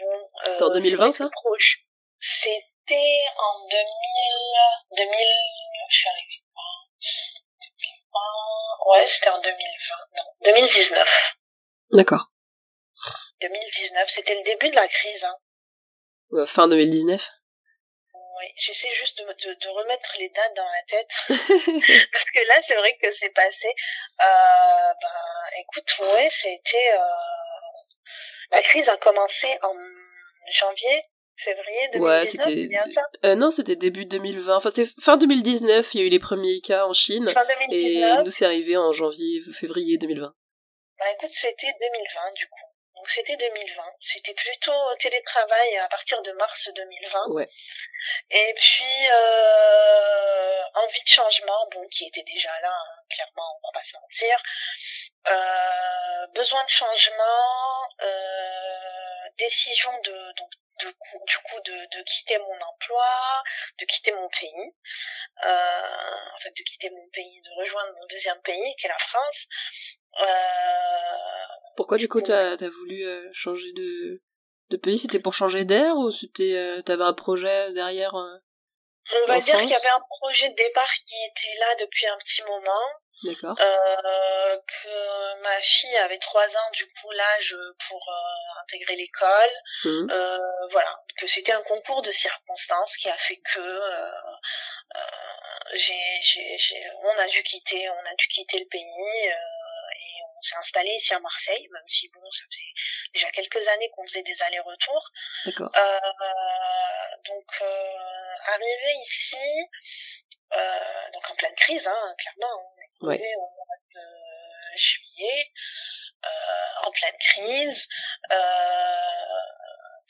bon, C'était en euh, 2020, c'est vrai que ça C'était en 2000, 2000. Je suis arrivée quand 2020. Ouais, c'était en 2020. Non, 2019. D'accord. 2019, c'était le début de la crise. Hein. Euh, fin 2019. Oui, j'essaie juste de, de, de remettre les dates dans la tête. Parce que là, c'est vrai que c'est passé. Euh, ben, écoute, ouais, c'était... Euh... La crise a commencé en janvier, février 2019, Ouais, bien ça? Euh, non, c'était début 2020. Enfin, c'était fin 2019. Il y a eu les premiers cas en Chine. Fin Et 2019 nous, c'est arrivé en janvier, février 2020. Bah écoute, c'était 2020 du coup. Donc c'était 2020. C'était plutôt télétravail à partir de mars 2020. Ouais. Et puis euh, envie de changement, bon, qui était déjà là, hein, clairement, on va pas se mentir. Euh, besoin de changement, euh, décision de donc de du coup de, de quitter mon emploi, de quitter mon pays, euh, en fait de quitter mon pays, de rejoindre mon deuxième pays qui est la France. Euh, Pourquoi, du coup, t'as as voulu euh, changer de, de pays? C'était pour changer d'air ou c'était euh, t'avais un projet derrière euh, on va dire qu'il y avait un projet de départ qui était là depuis un petit moment. D'accord. Euh, que ma fille avait trois ans du coup l'âge pour intégrer l'école. Euh, voilà. Que c'était un concours de circonstances qui a fait que j'ai, j'ai, j'ai- on a dû quitter on a dû quitter le pays s'est installé ici à Marseille même si bon ça faisait déjà quelques années qu'on faisait des allers-retours D'accord. euh, donc euh, arrivé ici euh, donc en pleine crise hein, clairement on est Ouais. au mois de juillet en pleine crise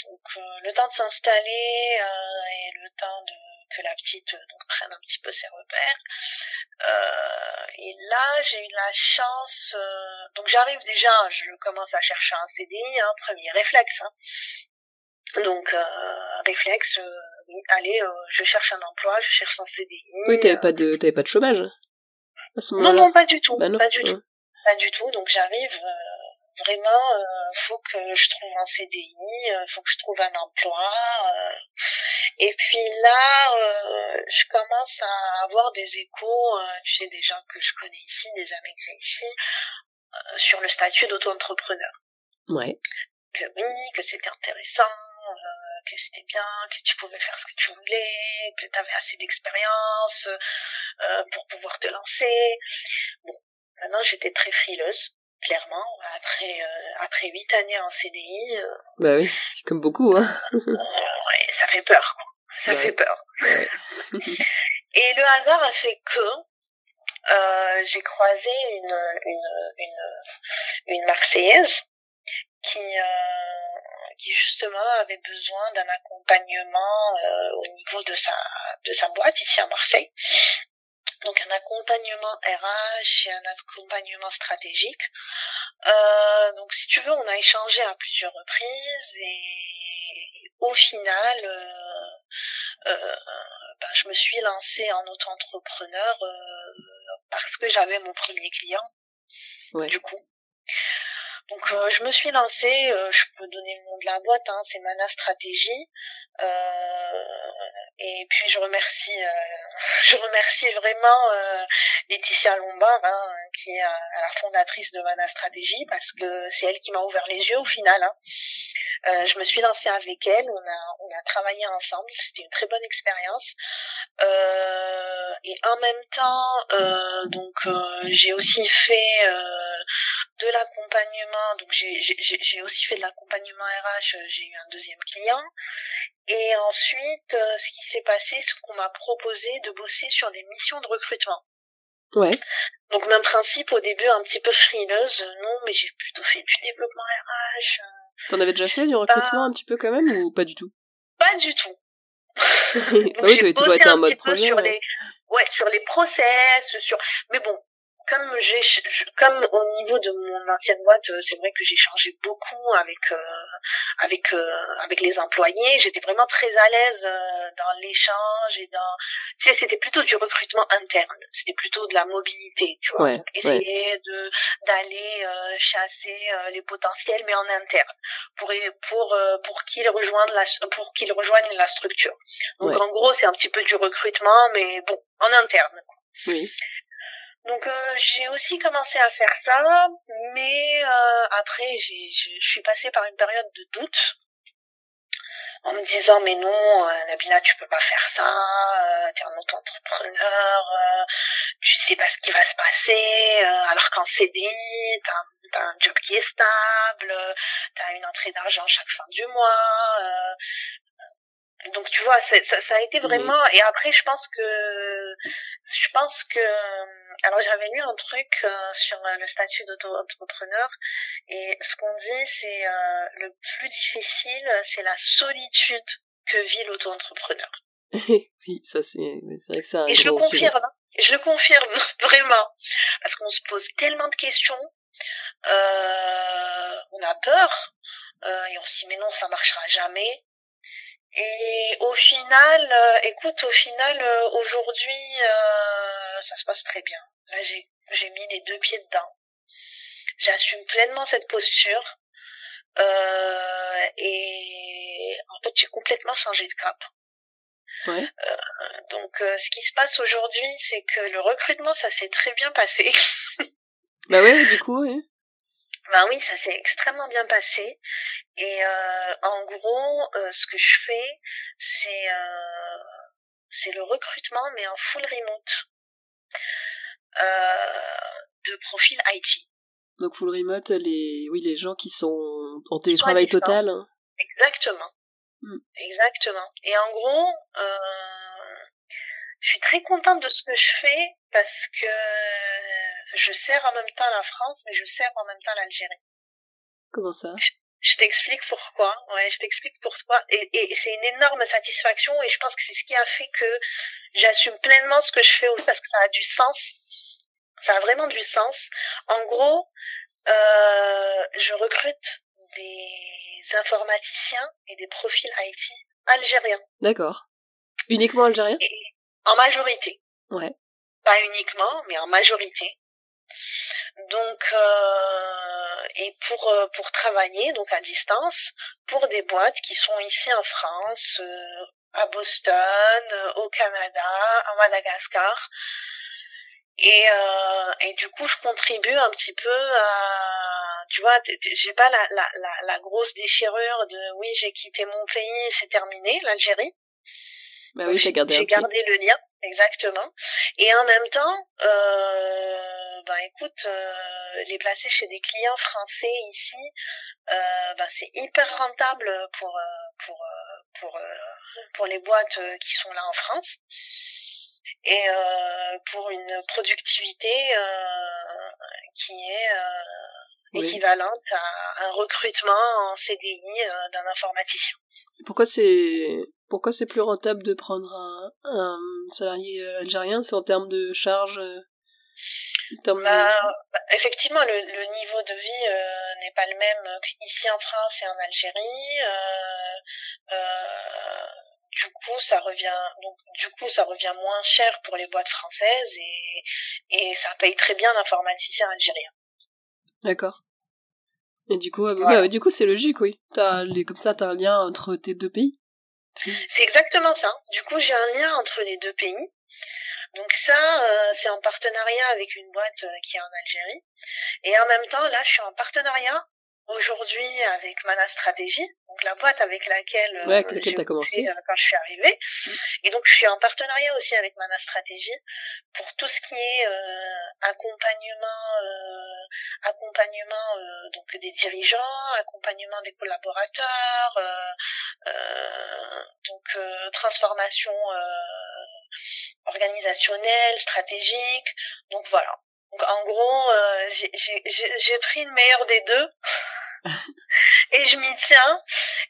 donc le temps de s'installer et le temps de que la petite euh, donc prenne un petit peu ses repères euh, et là j'ai eu la chance euh, donc j'arrive déjà je commence à chercher un CDI hein, premier réflexe hein. donc euh, réflexe euh, oui allez euh, je cherche un emploi je cherche un CDI Oui, t'avais euh, pas de t'avais pas de chômage à ce non non pas du tout Bah non. pas du ouais. tout pas du tout donc j'arrive euh, Vraiment, euh, faut que je trouve un CDI, euh, faut que je trouve un emploi. euh. et puis là, euh, je commence à avoir des échos euh, chez des gens que je connais ici, des j'ai ici, euh, sur le statut d'auto-entrepreneur. Ouais. Que oui, que c'était intéressant, euh, que c'était bien, que tu pouvais faire ce que tu voulais, que tu avais assez d'expérience euh, pour pouvoir te lancer. Bon, maintenant j'étais très frileuse, clairement. Après euh, après huit années en CDI, euh, Bah oui, comme beaucoup, hein. ouais, ça fait peur. Quoi. Ça Ouais. fait peur. Et le hasard a fait que euh, j'ai croisé une, une, une, une Marseillaise qui, euh, qui justement avait besoin d'un accompagnement euh, au niveau de sa, de sa boîte ici à Marseille. Donc un accompagnement RH et un accompagnement stratégique. Euh, donc si tu veux, on a échangé à plusieurs reprises et au final, euh, euh, ben, je me suis lancée en auto-entrepreneur euh, parce que j'avais mon premier client. Ouais. Du coup. Donc euh, je me suis lancée, euh, je peux donner le nom de la boîte, hein, c'est Mana Stratégie. Euh, et puis je remercie, euh, je remercie vraiment euh, Laetitia Lombard, hein, qui est la fondatrice de Mana Stratégie, parce que c'est elle qui m'a ouvert les yeux au final. Hein. Je me suis lancée avec elle, on a, on a travaillé ensemble, c'était une très bonne expérience. Et en même temps, donc j'ai aussi fait de l'accompagnement, donc j'ai aussi fait de l'accompagnement RH, euh, j'ai eu un deuxième client. Et ensuite, euh, ce qui s'est passé, c'est qu'on m'a proposé de bosser sur des missions de recrutement. Ouais. Donc même principe au début un petit peu frileuse, euh, non mais j'ai plutôt fait du développement RH, T'en avais déjà fait du recrutement un petit peu quand même ou pas du tout? Pas du tout. Donc oui, t'avais toujours été en un mode projet. sur ouais. les, ouais, sur les process, sur, mais bon, comme j'ai, comme au niveau de mon ancienne boîte, euh, c'est vrai que j'ai changé beaucoup avec, euh, avec, euh, avec les employés. J'étais vraiment très à l'aise euh, dans l'échange et dans, tu sais, c'était plutôt du recrutement interne. C'était plutôt de la mobilité, tu vois. Ouais, Donc, essayer de d'aller euh, chasser euh, les potentiels, mais en interne, pour pour euh, pour qu'ils rejoignent la pour qu'ils rejoignent la structure. Donc Ouais. en gros, c'est un petit peu du recrutement, mais bon, en interne. Oui. Donc euh, j'ai aussi commencé à faire ça, mais euh, après j'ai je suis passée par une période de doute en me disant mais non euh, Nabila tu peux pas faire ça, euh, t'es un auto-entrepreneur, euh, tu sais pas ce qui va se passer, euh, alors qu'en CDI t'as un, t'as un job qui est stable, t'as une entrée d'argent chaque fin du mois, euh, donc tu vois, ça, ça a été vraiment. Et après, je pense que, je pense que, alors j'avais lu un truc euh, sur euh, le statut d'auto-entrepreneur et ce qu'on dit, c'est euh, le plus difficile, c'est la solitude que vit l'auto-entrepreneur. oui, ça c'est c'est vrai que c'est un Et je le confirme, hein. je le confirme vraiment, parce qu'on se pose tellement de questions, euh, on a peur euh, et on se dit mais non, ça marchera jamais. Et au final, euh, écoute, au final, euh, aujourd'hui, euh, ça se passe très bien. Là, j'ai mis les deux pieds dedans. J'assume pleinement cette posture. Euh, et en fait, j'ai complètement changé de cap. Ouais. Donc, euh, ce qui se passe aujourd'hui, c'est que le recrutement, ça s'est très bien passé. Bah ouais, du coup, ouais. Ben oui, ça s'est extrêmement bien passé. Et euh, en gros, euh, ce que je fais, c'est euh, c'est le recrutement, mais en full remote euh, de profil IT. Donc full remote, les oui les gens qui sont en télétravail total. hein. Exactement. Hmm. Exactement. Et en gros, euh, je suis très contente de ce que je fais parce que je sers en même temps la France, mais je sers en même temps l'Algérie. Comment ça? Je t'explique pourquoi. Ouais, je t'explique pourquoi. Et, et c'est une énorme satisfaction et je pense que c'est ce qui a fait que j'assume pleinement ce que je fais aussi parce que ça a du sens. Ça a vraiment du sens. En gros, euh, je recrute des informaticiens et des profils IT algériens. D'accord. Uniquement algérien Et en majorité. Ouais. Pas uniquement, mais en majorité. Donc, euh, et pour pour travailler donc à distance pour des boîtes qui sont ici en France, à Boston, au Canada, à Madagascar. Et, et du coup, je contribue un petit peu à, tu vois, j'ai pas la, la, la, la, grosse déchirure de oui, j'ai quitté mon pays, c'est terminé, l'Algérie. Bah oui, j'ai gardé, gardé le lien, exactement. Et en même temps, euh, ben écoute, euh, les placer chez des clients français ici, euh, ben c'est hyper rentable pour euh, pour pour pour les boîtes qui sont là en France et pour une productivité qui est équivalente à un recrutement en CDI d'un informaticien. Pourquoi c'est pourquoi c'est plus rentable de prendre un, un salarié algérien C'est en termes de charge euh, bah, bah, Effectivement, le, le, niveau de vie euh, n'est pas le même ici en France et en Algérie. du coup, ça revient donc du coup ça revient moins cher pour les boîtes françaises et, et ça paye très bien l'informaticien algérien. D'accord. Et du coup, bah, du coup, c'est logique, oui. As les, comme ça, t'as un lien entre tes deux pays. C'est exactement ça. Du coup, j'ai un lien entre les deux pays. Donc ça, euh, c'est en partenariat avec une boîte euh, qui est en Algérie. Et en même temps, là, je suis en partenariat aujourd'hui avec Mana Stratégie, donc la boîte avec laquelle, ouais, euh, j'ai commencé euh, quand je suis arrivée. Mm. Et donc je suis en partenariat aussi avec Mana Stratégie pour tout ce qui est euh, accompagnement, euh, accompagnement euh, donc des dirigeants, accompagnement des collaborateurs, donc transformation organisationnelle, stratégique. Donc voilà. Donc en gros, euh, j'ai pris le meilleur des deux et je m'y tiens.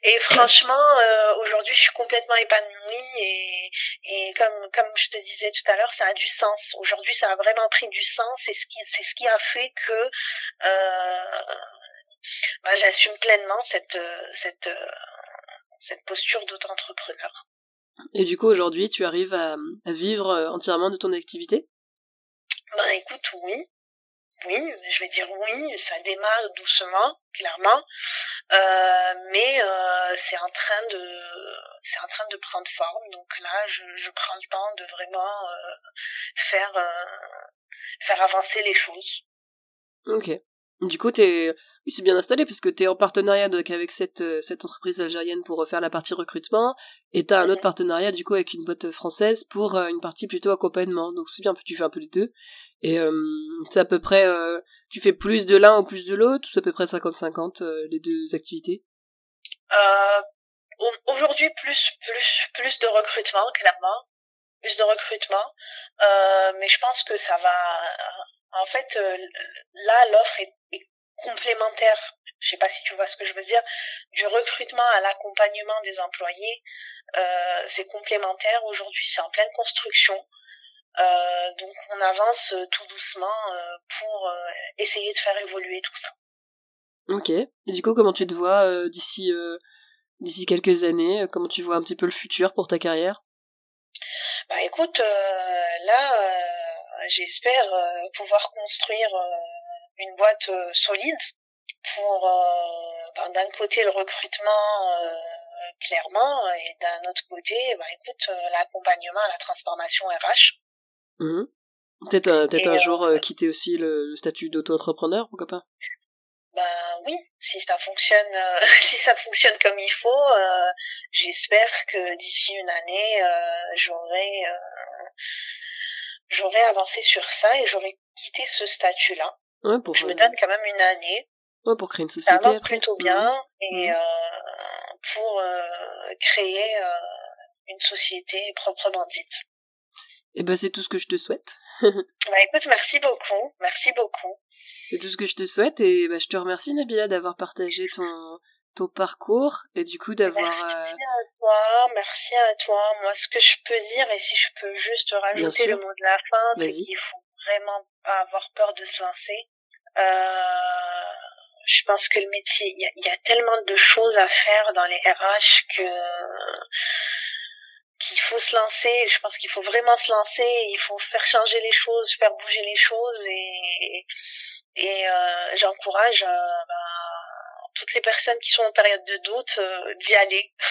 Et franchement, euh, aujourd'hui, je suis complètement épanouie et, et comme comme je te disais tout à l'heure, ça a du sens. Aujourd'hui, ça a vraiment pris du sens et ce qui c'est ce qui a fait que euh, bah, j'assume pleinement cette cette cette posture d'auto-entrepreneur. Et du coup, aujourd'hui, tu arrives à, à vivre entièrement de ton activité? Ben écoute, oui. Oui, je vais dire oui, ça démarre doucement, clairement, euh, mais euh, c'est en train de c'est en train de prendre forme. Donc là, je, je prends le temps de vraiment euh, faire euh, faire avancer les choses. Ok. Du coup, t'es, oui, c'est bien installé puisque t'es en partenariat donc avec cette euh, cette entreprise algérienne pour refaire la partie recrutement et t'as un autre partenariat du coup avec une boîte française pour une partie plutôt accompagnement. Donc c'est bien, tu fais un peu les deux. Et euh, c'est à peu près, euh, tu fais plus de l'un ou plus de l'autre, ou c'est à peu près 50-50 euh, les deux activités? Euh, Aujourd'hui, plus, plus, plus de recrutement, clairement. Plus de recrutement. Euh, mais je pense que ça va... En fait, là, l'offre est, est, complémentaire. Je sais pas si tu vois ce que je veux dire. Du recrutement à l'accompagnement des employés, c'est complémentaire. Aujourd'hui, c'est en pleine construction. Euh, donc on avance euh, tout doucement euh, pour essayer de faire évoluer tout ça. Ok. Et du coup, comment tu te vois d'ici d'ici quelques années? Comment tu vois un petit peu le futur pour ta carrière? Bah écoute, là, j'espère pouvoir construire une boîte solide pour ben, d'un côté le recrutement clairement et d'un autre côté, bah écoute, l'accompagnement à la transformation RH. Mmh. Peut-être un, peut un jour euh, quitter aussi le, le statut d'auto-entrepreneur, pourquoi pas? Ben oui, si ça fonctionne, euh, si ça fonctionne comme il faut, euh, j'espère que d'ici une année, j'aurai, j'aurai avancé sur ça et j'aurai quitté ce statut-là. Ouais, pour, je me donne quand même une année. Ouais, pour créer une société. Ça va plutôt bien mmh. et mmh. pour créer une société proprement dite. Et eh ben c'est tout ce que je te souhaite. bah écoute, merci beaucoup, merci beaucoup. C'est tout ce que je te souhaite et bah, je te remercie Nabila d'avoir partagé ton ton parcours et du coup d'avoir. Merci euh, à toi, merci à toi. Moi, ce que je peux dire et si je peux juste rajouter le mot de la fin, c'est qu'il faut vraiment pas avoir peur de se lancer. Euh, je pense que le métier, il y a, y a, tellement de choses à faire dans les RH que qu'il faut se lancer. Je pense qu'il faut vraiment se lancer. Il faut faire changer les choses, faire bouger les choses et Et euh, j'encourage ben, toutes les personnes qui sont en période de doute d'y aller.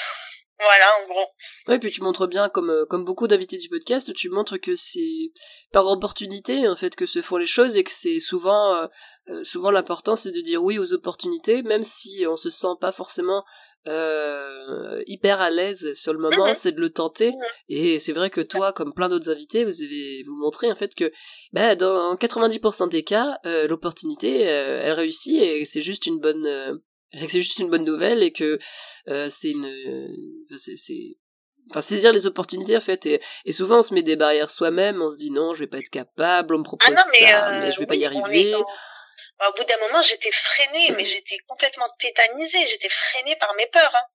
Voilà, en gros. Ouais, puis tu montres bien, comme, comme beaucoup d'invités du podcast, tu montres que c'est par opportunité, en fait, que se font les choses et que c'est souvent, souvent l'important, c'est de dire oui aux opportunités, même si on se sent pas forcément euh, hyper à l'aise sur le moment, mhm. c'est de le tenter. Et c'est vrai que toi, comme plein d'autres invités, vous avez vous montré en fait que bah, dans 90% des cas, euh, l'opportunité, euh, elle réussit et c'est juste une bonne, euh, c'est juste une bonne nouvelle et que c'est une, c'est, enfin saisir les opportunités en fait et, et, souvent on se met des barrières soi-même, on se dit non, je vais pas être capable, on me propose ah ça, mais je vais pas y arriver. Au bout d'un moment, j'étais freinée, mais j'étais complètement tétanisée. J'étais freinée par mes peurs. Hein.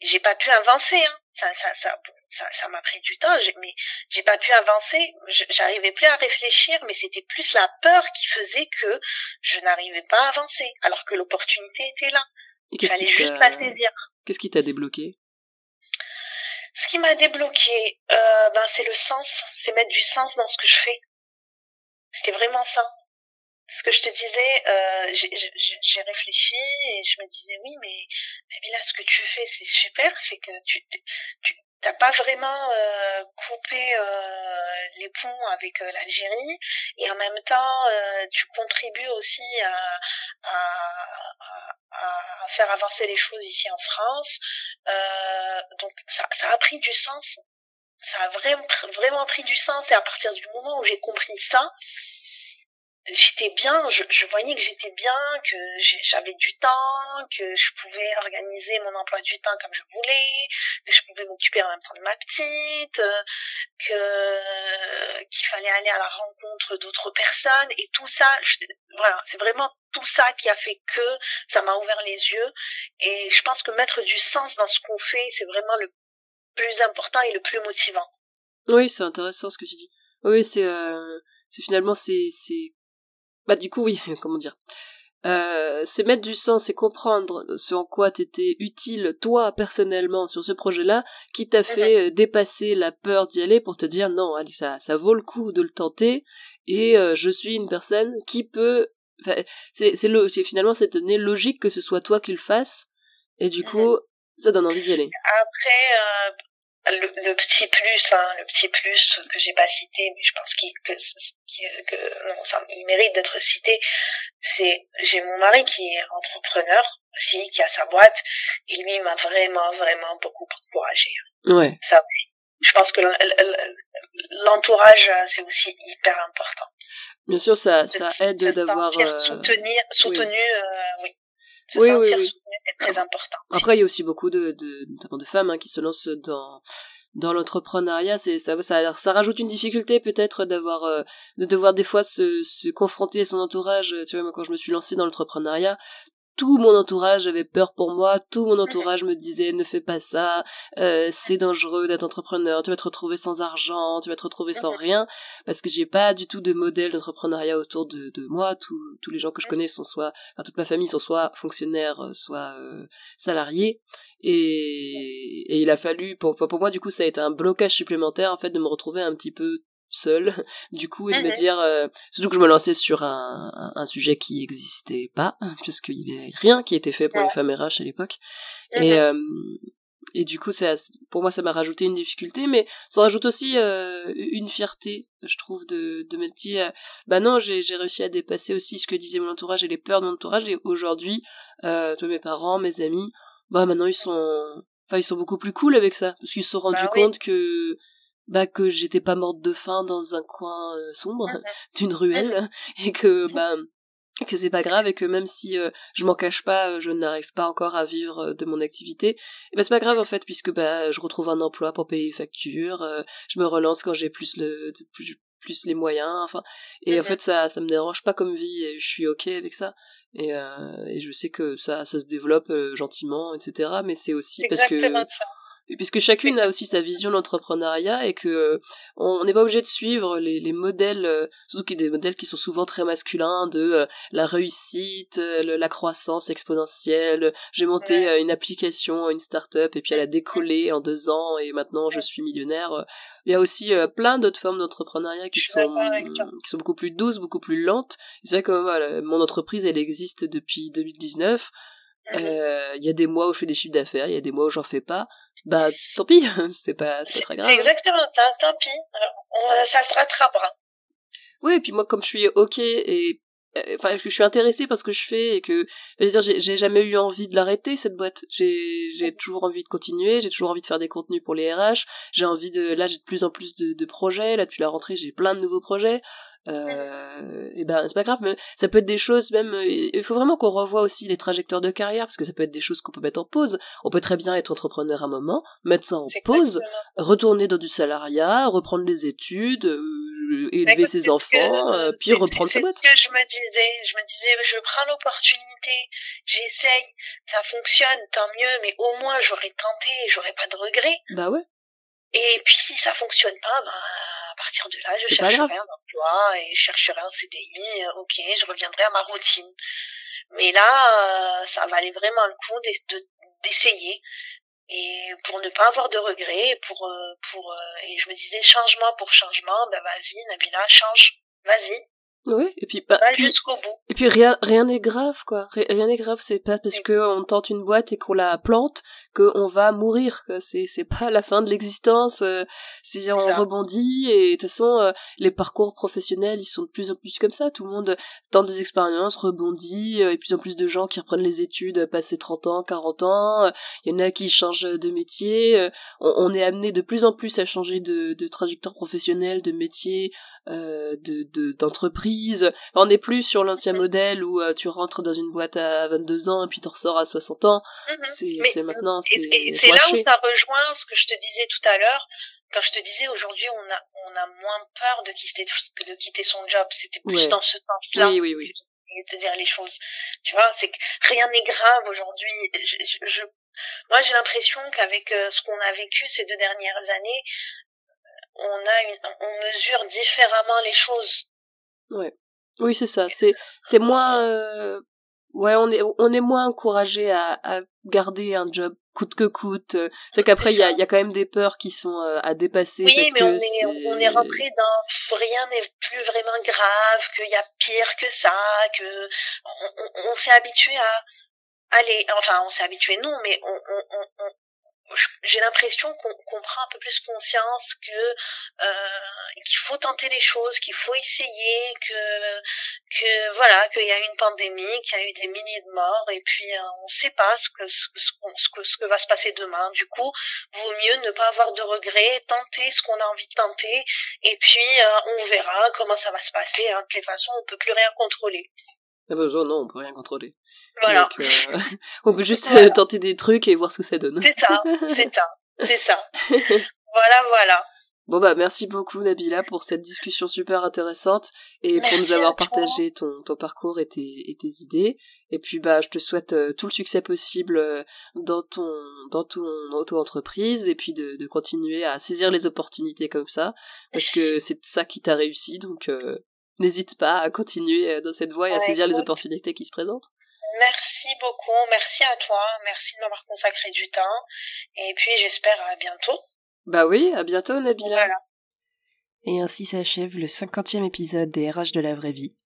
J'ai pas pu avancer. Hein. Ça, ça, ça, ça, ça m'a pris du temps. Mais j'ai pas pu avancer. J'arrivais plus à réfléchir, mais c'était plus la peur qui faisait que je n'arrivais pas à avancer, alors que l'opportunité était là. Il fallait juste la saisir. Qu'est-ce qui t'a débloqué? Ce qui m'a débloqué, euh, ben c'est le sens. C'est mettre du sens dans ce que je fais. C'était vraiment ça ce que je te disais, euh, j'ai réfléchi et je me disais oui, mais là, ce que tu fais, c'est super, c'est que tu tu t'as pas vraiment euh, coupé euh, les ponts avec euh, l'Algérie et en même temps, euh, tu contribues aussi à, à, à, faire avancer les choses ici en France. Euh, donc ça, ça a pris du sens. Ça a vraiment vraiment pris du sens et à partir du moment où j'ai compris ça, j'étais bien, je, je, voyais que j'étais bien, que j'avais du temps, que je pouvais organiser mon emploi du temps comme je voulais, que je pouvais m'occuper en même temps de ma petite, que qu'il fallait aller à la rencontre d'autres personnes et tout ça, voilà, c'est vraiment tout ça qui a fait que ça m'a ouvert les yeux et je pense que mettre du sens dans ce qu'on fait, c'est vraiment le plus important et le plus motivant. Oui, c'est intéressant ce que tu dis. Oui, c'est euh, c'est finalement c'est bah du coup oui, comment dire. Euh, c'est mettre du sens et comprendre ce en quoi t'étais utile toi personnellement sur ce projet-là qui t'a fait euh, dépasser la peur d'y aller pour te dire non allez ça ça vaut le coup de le tenter. Et euh, je suis une personne qui peut c'est c'est le c'est finalement cette logique que ce soit toi qui le fasses et du coup ça donne envie d'y aller. Après le, le, petit plus, hein, le petit plus que j'ai pas cité, mais je pense qu'il que, que non, ça, il mérite d'être cité, c'est j'ai mon mari qui est entrepreneur aussi, qui a sa boîte, et lui m'a vraiment vraiment beaucoup encouragé. Ouais. Ça Je pense que l'entourage c'est aussi hyper important. Bien sûr, ça ça aide d'avoir euh... soutenu, soutenu, oui. Euh, oui. Se oui, sentir oui, soutenu, c'est très important. Après, il y a aussi beaucoup de, de notamment de femmes hein, qui se lancent dans dans l'entrepreneuriat, c'est ça, ça, ça rajoute une difficulté peut-être d'avoir euh, de devoir des fois se, se confronter à son entourage. Tu vois, moi, quand je me suis lancée dans l'entrepreneuriat, tout mon entourage avait peur pour moi, tout mon entourage me disait ne fais pas ça, euh, c'est dangereux d'être entrepreneur, tu vas te retrouver sans argent, tu vas te retrouver sans rien, parce que j'ai pas du tout de modèle d'entrepreneuriat autour de, de moi, tous tous les gens que je connais sont soit, enfin toute ma famille sont soit fonctionnaires, euh, soit euh, salariés, et, et il a fallu, pour, pour moi du coup ça a été un blocage supplémentaire en fait de me retrouver un petit peu seule. Du coup et de me mhm. dire euh, surtout que je me lançais sur un, un, sujet qui n'existait pas puisqu'il y avait rien qui était fait pour les femmes RH à l'époque. Et mhm. euh, et du coup ça pour moi ça m'a rajouté une difficulté mais ça rajoute aussi euh, une fierté je trouve de de me dire bah non j'ai réussi à dépasser aussi ce que disait mon entourage et les peurs de mon entourage. Et aujourd'hui tous mes parents mes amis bah maintenant ils sont enfin ils sont beaucoup plus cool avec ça parce qu'ils se sont rendus bah compte que bah que j'étais pas morte de faim dans un coin euh, sombre d'une ruelle et que bah que c'est pas grave et que même si euh, je m'en cache pas, euh, je n'arrive pas encore à vivre de mon activité, et bah c'est pas grave en fait puisque bah je retrouve un emploi pour payer les factures, je me relance quand j'ai plus le plus, plus les moyens, enfin et en fait ça ça me dérange pas comme vie et je suis ok avec ça et, et je sais que ça ça se développe gentiment etc mais c'est aussi parce que puisque chacune a aussi sa vision d'entrepreneuriat et que euh, on n'est pas obligé de suivre les, les modèles, euh, surtout qu'il y a des modèles qui sont souvent très masculins de euh, la réussite, la croissance exponentielle. J'ai monté une application, une start-up et puis elle a décollé en deux ans et maintenant je suis millionnaire. Il y a aussi plein d'autres formes d'entrepreneuriat qui sont qui sont beaucoup plus douces, beaucoup plus lentes. C'est vrai que voilà, mon entreprise elle existe depuis 2019. Il euh, y a des mois où je fais des chiffres d'affaires, il y a des mois où j'en fais pas. Bah, tant pis, c'est pas, c'est très grave. C'est exactement ça, tant pis. On, ça se rattrapera. Oui, et puis moi, comme je suis ok et euh, enfin je suis intéressée par ce que je fais et que je veux dire j'ai jamais eu envie de l'arrêter cette boîte j'ai j'ai toujours envie de continuer j'ai toujours envie de faire des contenus pour les RH j'ai envie de là j'ai de plus en plus de, de projets là depuis la rentrée j'ai plein de nouveaux projets euh, et ben c'est pas grave mais ça peut être des choses même euh, il faut vraiment qu'on revoie aussi les trajectoires de carrière parce que ça peut être des choses qu'on peut mettre en pause. On peut très bien être entrepreneur un moment mettre ça en pause retourner dans du salariat reprendre les études euh, élever ses enfants euh, puis reprendre sa boîte c'est ce que je me disais. Je me disais je prends l'opportunité j'essaye ça fonctionne tant mieux mais au moins j'aurais tenté j'aurais pas de regrets. Bah ouais. Et puis si ça fonctionne pas ben à partir de là, je chercherai un emploi et je chercherai un CDI. Euh, ok, je reviendrai à ma routine. Mais là, euh, ça valait vraiment le coup d'essayer et pour ne pas avoir de regrets pour euh, pour et je me disais changement pour changement ben vas-y Nabila change vas-y oui, et puis pas. jusqu'au bout. Et puis rien, rien n'est grave, quoi. Rien n'est grave, c'est pas parce que on tente une boîte et qu'on la plante qu'on va mourir. C'est, c'est pas la fin de l'existence. Euh, c'est on rebondit et de toute façon, euh, les parcours professionnels, ils sont de plus en plus comme ça. Tout le monde tente des expériences, rebondit. Euh, et plus en plus de gens qui reprennent les études, passé 30 ans, 40 ans. Il y en a qui changent de métier. On, est amené de plus en plus à changer de, de trajectoire professionnelle, de métier. Euh, de d'entreprise. on n'est plus sur l'ancien modèle où euh, tu rentres dans une boîte à 22 ans et puis tu ressors à 60 ans. Mhm. C'est maintenant c'est c'est là où ça rejoint ce que je te disais tout à l'heure quand je te disais aujourd'hui on a on a moins peur de quitter de quitter son job, c'était plus dans ce sens-là. Oui oui oui. De dire les choses. Tu vois, c'est que rien n'est grave aujourd'hui. Je, je, moi, j'ai l'impression qu'avec euh, ce qu'on a vécu ces deux dernières années, on a une, on mesure différemment les choses. Ouais. Oui, c'est ça. C'est c'est moins euh, ouais, on est on est moins encouragé à, à garder un job coûte que coûte. C'est qu'après il y a, y a quand même des peurs qui sont euh, à dépasser oui, parce mais que on est, on est rentré dans rien n'est plus vraiment grave, qu'il y a pire que ça, que on, on, on s'est habitué à aller enfin on s'est habitué non mais on, j'ai l'impression qu'on prend un peu plus conscience que euh, qu'il faut tenter les choses, qu'il faut essayer, que que voilà, qu'il y a eu une pandémie, qu'il y a eu des milliers de morts, et puis euh, on ne sait pas ce que ce, que ce que va se passer demain. Du coup, vaut mieux ne pas avoir de regrets, tenter ce qu'on a envie de tenter, et puis euh, on verra comment ça va se passer. Hein. De toute façon, on peut plus rien contrôler. Ah bah, non, on peut rien contrôler. Voilà. Euh, on peut juste euh, tenter des trucs et voir ce que ça donne. C'est ça, c'est ça, c'est ça. voilà, voilà. Bon bah merci beaucoup Nabila pour cette discussion super intéressante et pour nous avoir partagé ton, ton parcours et tes, et tes idées. Et puis bah je te souhaite euh, tout le succès possible dans ton dans ton auto-entreprise et puis de, de continuer à saisir les opportunités comme ça parce que c'est ça qui t'a réussi donc n'hésite pas à continuer dans cette voie et à saisir les opportunités qui se présentent. Merci beaucoup, merci à toi, merci de m'avoir consacré du temps, et puis j'espère à bientôt. Bah oui, à bientôt Nabila. Voilà. Et ainsi s'achève le cinquantième épisode des RH de la vraie vie,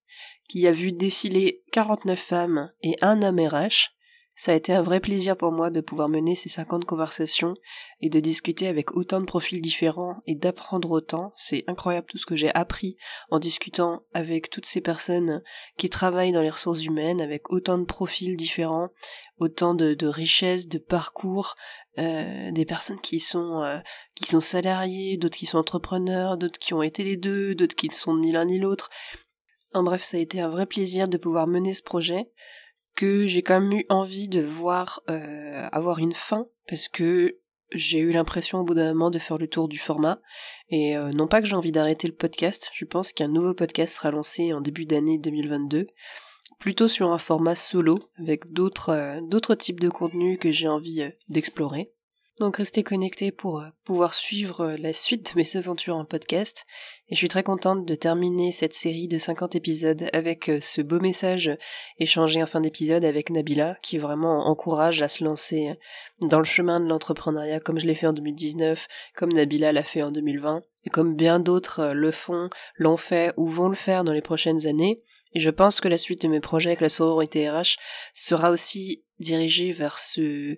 qui a vu défiler 49 femmes et un homme RH, ça a été un vrai plaisir pour moi de pouvoir mener ces 50 conversations et de discuter avec autant de profils différents et d'apprendre autant. C'est incroyable tout ce que j'ai appris en discutant avec toutes ces personnes qui travaillent dans les ressources humaines, avec autant de profils différents, autant de, richesses, de parcours, euh, des personnes qui sont euh, qui sont salariés, d'autres qui sont entrepreneurs, d'autres qui ont été les deux, d'autres qui ne sont ni l'un ni l'autre. En bref, ça a été un vrai plaisir de pouvoir mener ce projet que j'ai quand même eu envie de voir euh, avoir une fin parce que j'ai eu l'impression au bout d'un moment de faire le tour du format et euh, non pas que j'ai envie d'arrêter le podcast, je pense qu'un nouveau podcast sera lancé en début d'année 2022 plutôt sur un format solo avec d'autres euh, d'autres types de contenus que j'ai envie d'explorer. Donc restez connectés pour euh, pouvoir suivre euh, la suite de mes aventures en podcast. Et je suis très contente de terminer cette série de 50 épisodes avec euh, ce beau message échangé en fin d'épisode avec Nabila, qui vraiment encourage à se lancer dans le chemin de l'entrepreneuriat comme je l'ai fait en 2019, comme Nabila l'a fait en 2020, et comme bien d'autres le font, l'ont fait ou vont le faire dans les prochaines années. Et je pense que la suite de mes projets avec la sororité RH sera aussi dirigée vers ce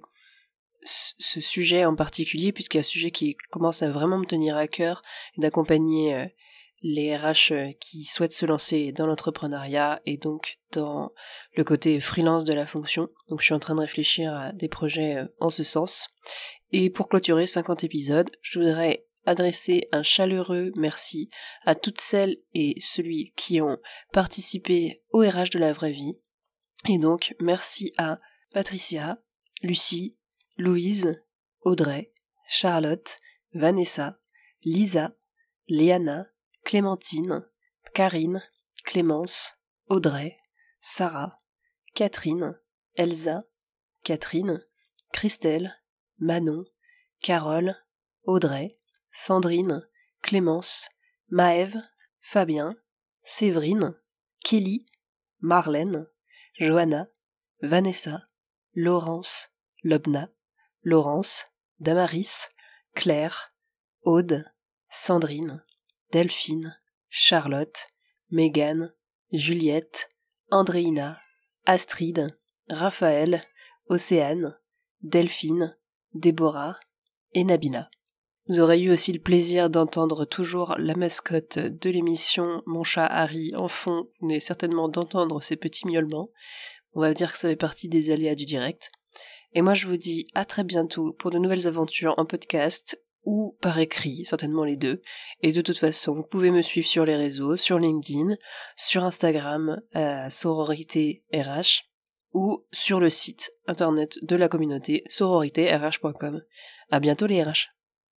ce sujet en particulier, puisqu'il y a un sujet qui commence à vraiment me tenir à cœur, d'accompagner euh, les RH euh, qui souhaitent se lancer dans l'entrepreneuriat et donc dans le côté freelance de la fonction. Donc je suis en train de réfléchir à des projets euh, en ce sens. Et pour clôturer 50 épisodes, je voudrais adresser un chaleureux merci à toutes celles et celui qui ont participé au RH de la vraie vie. Et donc merci à Patricia, Lucie, Louise, Audrey, Charlotte, Vanessa, Lisa, Léana, Clémentine, Karine, Clémence, Audrey, Sarah, Catherine, Elsa, Catherine, Christelle, Manon, Carole, Audrey, Sandrine, Clémence, Maëve, Fabien, Séverine, Kelly, Marlène, Johanna, Vanessa, Laurence, Lobna, Laurence, Damaris, Claire, Aude, Sandrine, Delphine, Charlotte, Mégane, Juliette, Andréina, Astrid, Raphaël, Océane, Delphine, Déborah et Nabila. Vous aurez eu aussi le plaisir d'entendre toujours la mascotte de l'émission, mon chat Harry, en fond, vous venez certainement d'entendre ses petits miaulements. On va dire que ça fait partie des aléas du direct. Et moi je vous dis à très bientôt pour de nouvelles aventures en podcast ou par écrit, certainement les deux. Et de toute façon, vous pouvez me suivre sur les réseaux, sur LinkedIn, sur Instagram, à Sororité ou sur le site internet de la communauté sororités.rh.com. À bientôt les RH.